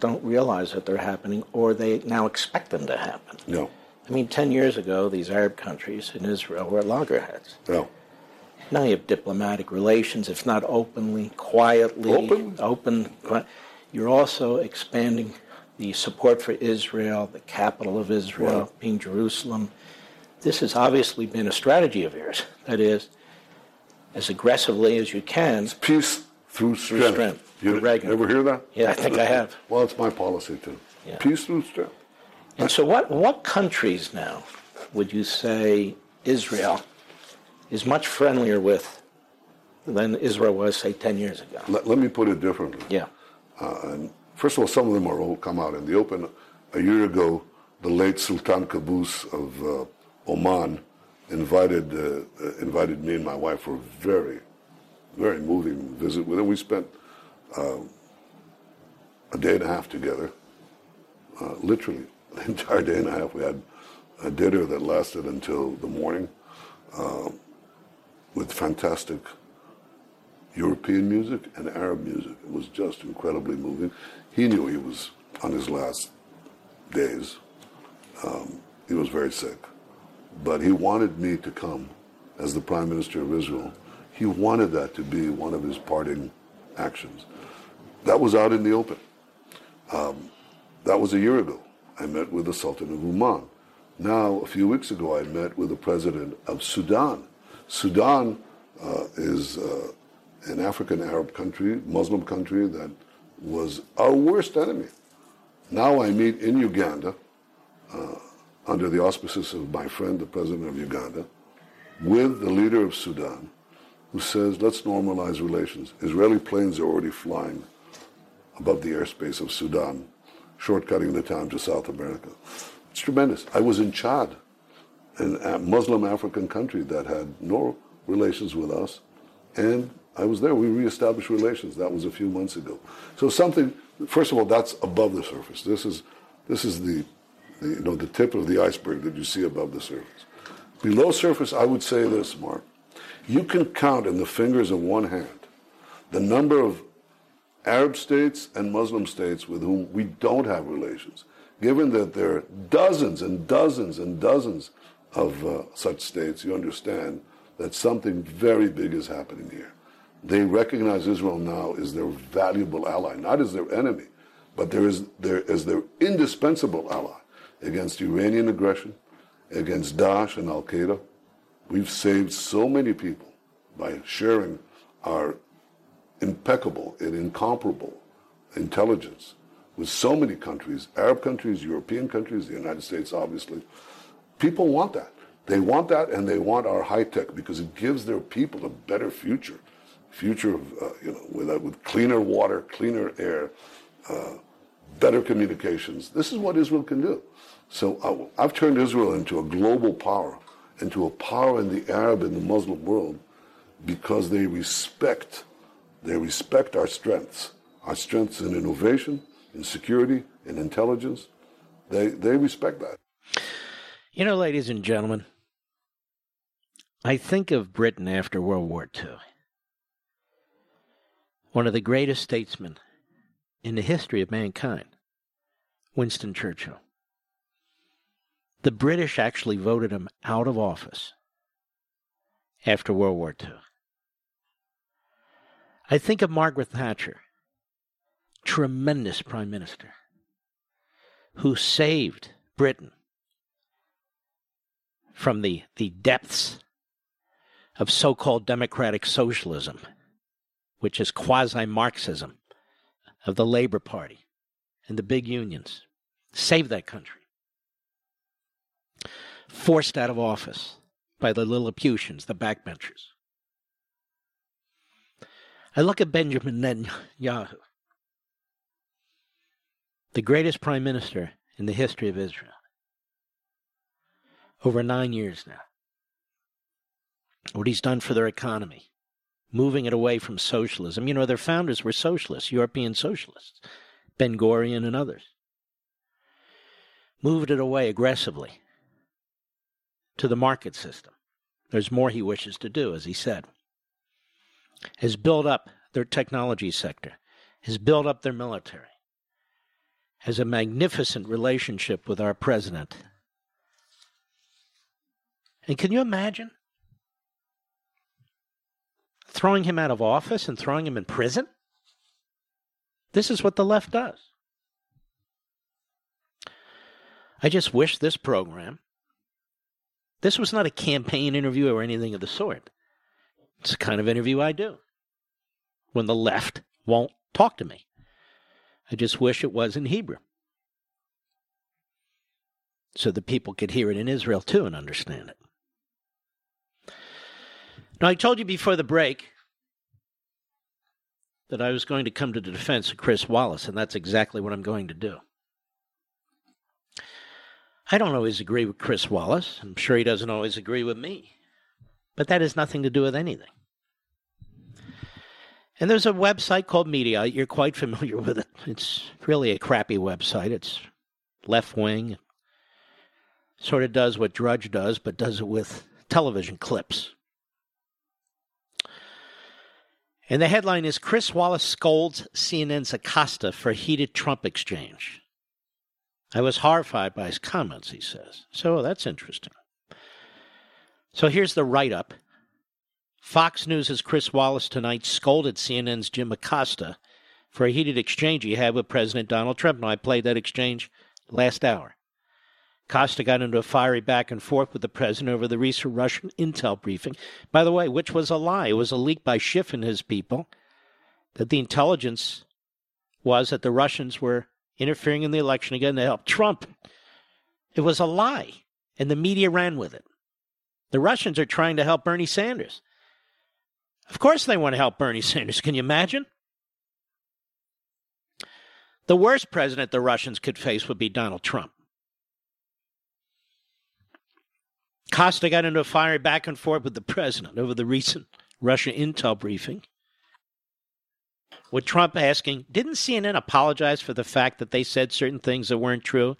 don't realize that they're happening, or they now expect them to happen. No. I mean, 10 years ago, these Arab countries in Israel were loggerheads. No. Now you have diplomatic relations, if not openly, quietly. Open? Open. You're also expanding the support for Israel, the capital of Israel Right. being Jerusalem. This has obviously been a strategy of yours. That is, as aggressively as you can. Peace through strength. strength. You Reagan. ever hear that? Yeah, I think I have. Well, it's my policy too. Yeah. Peace through strength. And so, what, what countries now would you say Israel is much friendlier with than Israel was, say, 10 years ago? Let, let me put it differently. Yeah. Uh, and first of all, some of them are all come out in the open. A year ago, the late Sultan Qaboos of uh, Oman invited uh, uh, invited me and my wife for a very, very moving visit with him. We spent uh, a day and a half together, uh, literally the entire day and a half. We had a dinner that lasted until the morning uh, with fantastic European music and Arab music. It was just incredibly moving. He knew he was on his last days. Um, he was very sick. But he wanted me to come as the Prime Minister of Israel. He wanted that to be one of his parting actions. That was out in the open. Um, that was a year ago. I met with the Sultan of Oman. Now, a few weeks ago, I met with the President of Sudan. Sudan uh, is uh, an African Arab country, Muslim country that was our worst enemy. Now I meet in Uganda, uh, under the auspices of my friend, the president of Uganda, with the leader of Sudan, who says, let's normalize relations. Israeli planes are already flying above the airspace of Sudan, shortcutting the time to South America. It's tremendous. I was in Chad, a Muslim African country that had no relations with us, and I was there. We reestablished relations. That was a few months ago. So something. First of all, that's above the surface. This is this is the, you know the tip of the iceberg that you see above the surface. Below surface, I would say this, Mark. You can count in the fingers of one hand the number of Arab states and Muslim states with whom we don't have relations, given that there are dozens and dozens and dozens of uh, such states, you understand that something very big is happening here. They recognize Israel now as their valuable ally, not as their enemy, but there is there as their indispensable ally against Iranian aggression, against Daesh and Al Qaeda. We've saved so many people by sharing our impeccable and incomparable intelligence with so many countries, Arab countries, European countries, the United States, obviously. People want that. They want that and they want our high tech because it gives their people a better future. Future of, uh, you know, with, uh, with cleaner water, cleaner air, uh, better communications. This is what Israel can do. So uh, I've turned Israel into a global power, into a power in the Arab and the Muslim world because they respect, they respect our strengths, our strengths in innovation, in security, in intelligence. They, they respect that. You know, ladies and gentlemen, I think of Britain after World War II. One of the greatest statesmen in the history of mankind, Winston Churchill. The British actually voted him out of office after World War II. I think of Margaret Thatcher, tremendous prime minister, who saved Britain from the, the depths of so called democratic socialism, which is quasi Marxism of the Labor Party and the big unions. Saved that country. Forced out of office by the Lilliputians, the backbenchers. I look at Benjamin Netanyahu, the greatest prime minister in the history of Israel. Over nine years now. What he's done for their economy, moving it away from socialism. You know, their founders were socialists, European socialists, Ben Gurion and others. Moved it away aggressively to the market system. There's more he wishes to do, as he said has built up their technology sector, has built up their military, has a magnificent relationship with our president. And can you imagine throwing him out of office and throwing him in prison? This is what the left does. I just wish this program, this was not a campaign interview or anything of the sort. It's the kind of interview I do when the left won't talk to me. I just wish it was in Hebrew so the people could hear it in Israel too and understand it. Now, I told you before the break that I was going to come to the defense of Chris Wallace, and that's exactly what I'm going to do. I don't always agree with Chris Wallace. I'm sure he doesn't always agree with me. But that has nothing to do with anything. And there's a website called Mediaite. You're quite familiar with it. It's really a crappy website. It's left wing. Sort of does what Drudge does, but does it with television clips. And the headline is Chris Wallace scolds CNN's Acosta for heated Trump exchange. I was horrified by his comments, he says. So oh, that's interesting. So here's the write up. Fox News' Chris Wallace tonight scolded CNN's Jim Acosta for a heated exchange he had with President Donald Trump. Now, I played that exchange last hour. Costa got into a fiery back and forth with the president over the recent Russian intel briefing, by the way, which was a lie. It was a leak by Schiff and his people that the intelligence was that the Russians were interfering in the election again to help Trump. It was a lie, and the media ran with it. The Russians are trying to help Bernie Sanders. Of course, they want to help Bernie Sanders. Can you imagine? The worst president the Russians could face would be Donald Trump. Costa got into a fiery back and forth with the president over the recent Russia intel briefing. With Trump asking, didn't CNN apologize for the fact that they said certain things that weren't true?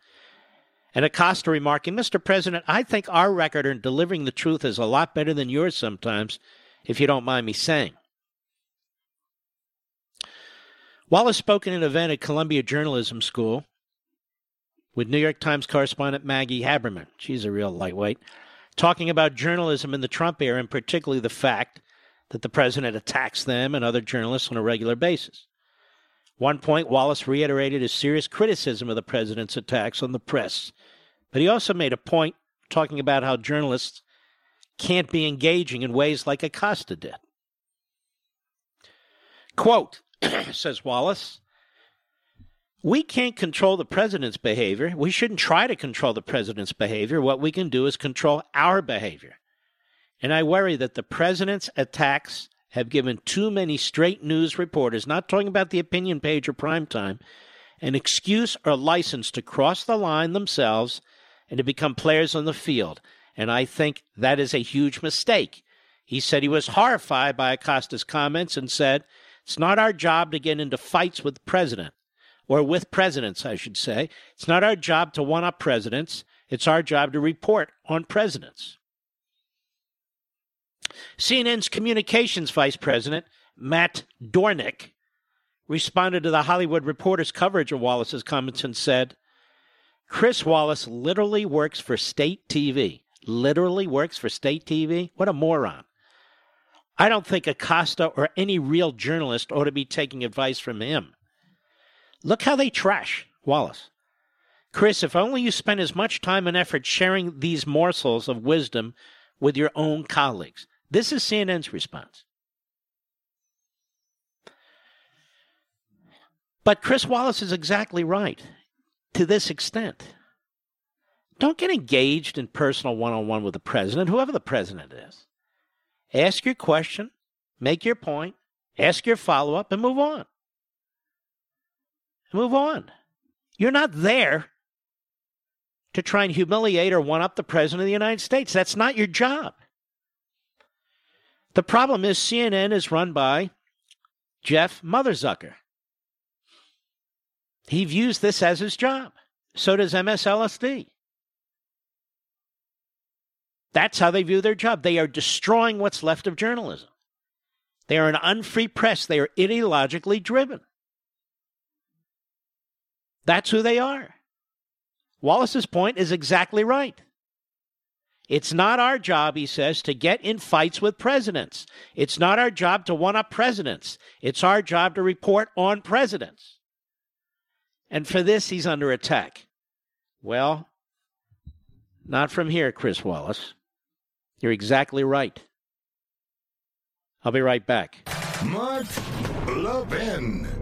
And Acosta remarking, Mr. President, I think our record in delivering the truth is a lot better than yours sometimes, if you don't mind me saying. Wallace spoke at an event at Columbia Journalism School with New York Times correspondent Maggie Haberman. She's a real lightweight talking about journalism in the Trump era, and particularly the fact that the president attacks them and other journalists on a regular basis. One point, Wallace reiterated his serious criticism of the president's attacks on the press, but he also made a point talking about how journalists can't be engaging in ways like Acosta did. Quote, says Wallace, we can't control the president's behavior. We shouldn't try to control the president's behavior. What we can do is control our behavior. And I worry that the president's attacks have given too many straight news reporters, not talking about the opinion page or prime time, an excuse or license to cross the line themselves and to become players on the field. And I think that is a huge mistake. He said he was horrified by Acosta's comments and said, It's not our job to get into fights with the president or with presidents, I should say. It's not our job to one up presidents, it's our job to report on presidents. CNN's communications vice president, Matt Dornic, responded to the Hollywood Reporter's coverage of Wallace's comments and said, Chris Wallace literally works for state TV. Literally works for state TV? What a moron. I don't think Acosta or any real journalist ought to be taking advice from him. Look how they trash Wallace. Chris, if only you spent as much time and effort sharing these morsels of wisdom with your own colleagues. This is CNN's response. But Chris Wallace is exactly right to this extent. Don't get engaged in personal one on one with the president, whoever the president is. Ask your question, make your point, ask your follow up, and move on move on. You're not there to try and humiliate or one up the President of the United States. That's not your job. The problem is CNN is run by Jeff Motherzucker. He views this as his job. So does MSLSD. That's how they view their job. They are destroying what's left of journalism. They are an unfree press. They are ideologically driven. That's who they are. Wallace's point is exactly right. It's not our job, he says, to get in fights with presidents. It's not our job to one up presidents. It's our job to report on presidents. And for this, he's under attack. Well, not from here, Chris Wallace. You're exactly right. I'll be right back. Mark Levin.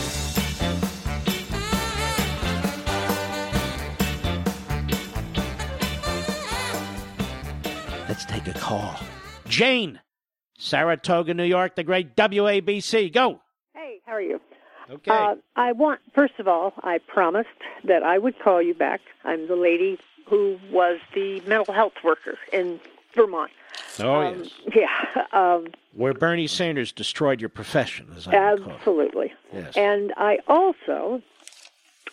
Let's take a call. Jane, Saratoga, New York, the great WABC. Go. Hey, how are you? Okay. Uh, I want, first of all, I promised that I would call you back. I'm the lady who was the mental health worker in Vermont. Oh, Um, yes. Yeah, um, Where Bernie Sanders destroyed your profession, as I recall. absolutely. Yes. And I also,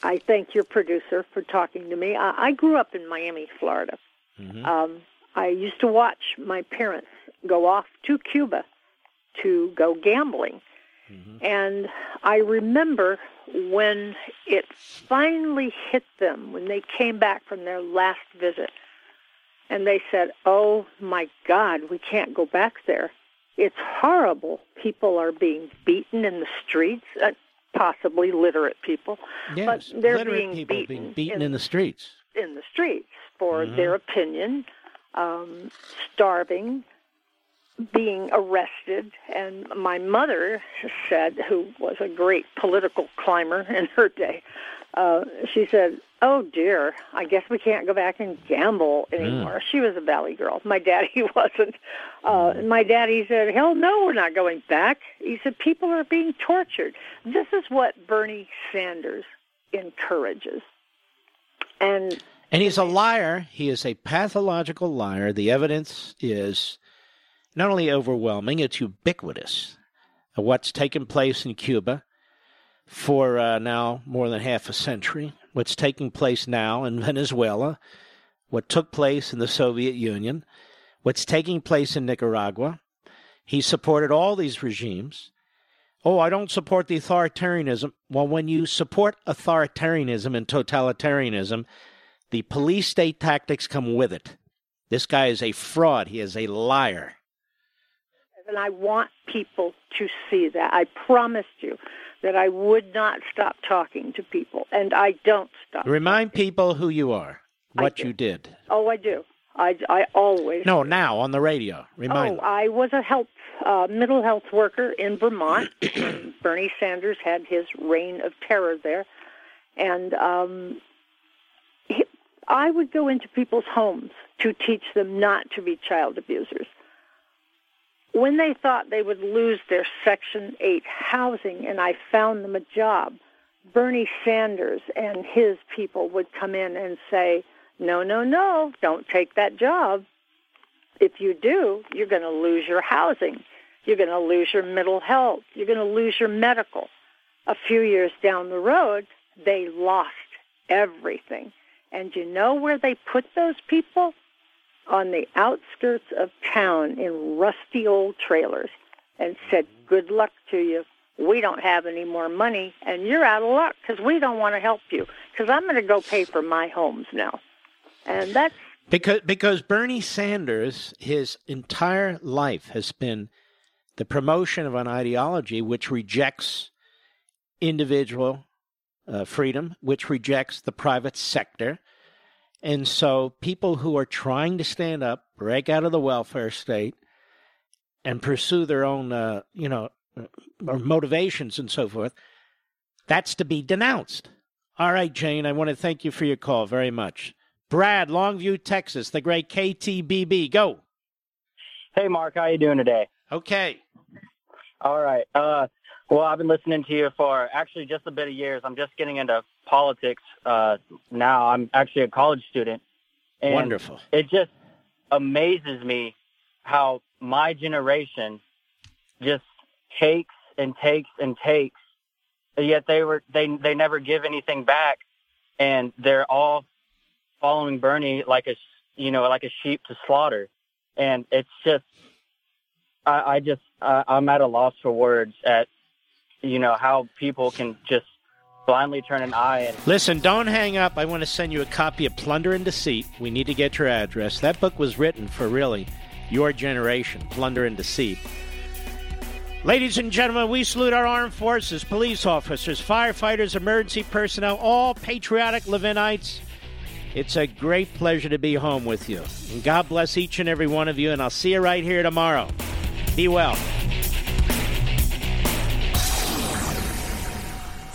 I thank your producer for talking to me. I, I grew up in Miami, Florida. Mm-hmm. Um, I used to watch my parents go off to Cuba to go gambling. And I remember when it finally hit them, when they came back from their last visit, and they said, Oh my God, we can't go back there. It's horrible. People are being beaten in the streets, uh, possibly literate people, Yes, but they're literate being people beaten, being beaten in, the streets. in the streets for Mhm. their opinion, um, starving, being arrested. And my mother said, who was a great political climber in her day, uh, she said, "Oh dear, I guess we can't go back and gamble anymore." She was a valley girl. My daddy wasn't. Uh, my daddy said, "Hell no, we're not going back." He said, "People are being tortured." This is what Bernie Sanders encourages, and And he's a liar. He is a pathological liar. The evidence is not only overwhelming, it's ubiquitous. What's taken place in Cuba for uh, now more than half a century, what's taking place now in Venezuela, what took place in the Soviet Union, what's taking place in Nicaragua. He supported all these regimes. Oh, I don't support the authoritarianism. Well, when you support authoritarianism and totalitarianism, the police state tactics come with it. This guy is a fraud. He is a liar. and I want people to see that. I promised you that I would not stop talking to people, and I don't stop. Remind people who you are, what you did. Oh, I do. I, I always. No, now on the radio. Remind Oh. I was a health, uh, mental health worker in Vermont. Bernie Sanders had his reign of terror there, and um, I would go into people's homes to teach them not to be child abusers. When they thought they would lose their Section 8 housing, and I found them a job, Bernie Sanders and his people would come in and say, No, no, no, don't take that job. If you do, you're going to lose your housing. You're going to lose your mental health. You're going to lose your medical. A few years down the road, they lost everything. And you know where they put those people? On the outskirts of town in rusty old trailers and said, Good luck to you. We don't have any more money, and you're out of luck because we don't want to help you because I'm going to go pay for my homes now. And that's Because because Bernie Sanders, his entire life has been the promotion of an ideology which rejects individual uh, freedom, which rejects the private sector. And so people who are trying to stand up, break out of the welfare state, and pursue their own, uh, you know, uh, or motivations and so forth, that's to be denounced. All right, Jane, I want to thank you for your call very much. Brad, Longview, Texas, the great KTBB. Go. Hey, Mark, how you doing today? Okay. All right. Uh, well, I've been listening to you for actually just a bit of years. I'm just getting into politics uh, now. I'm actually a college student. And Wonderful. It just amazes me how my generation just takes and takes and takes, yet they were they they never give anything back, and they're all following Bernie like a you know like a sheep to slaughter, and it's just I, I just I, I'm at a loss for words at you know how people can just blindly turn an eye and Listen, don't hang up. I want to send you a copy of Plunder and Deceit. We need to get your address. That book was written for really your generation, Plunder and Deceit. Ladies and gentlemen, we salute our armed forces, police officers, firefighters, emergency personnel, all patriotic Levinites. It's a great pleasure to be home with you. And God bless each and every one of you, and I'll see you right here tomorrow. Be well.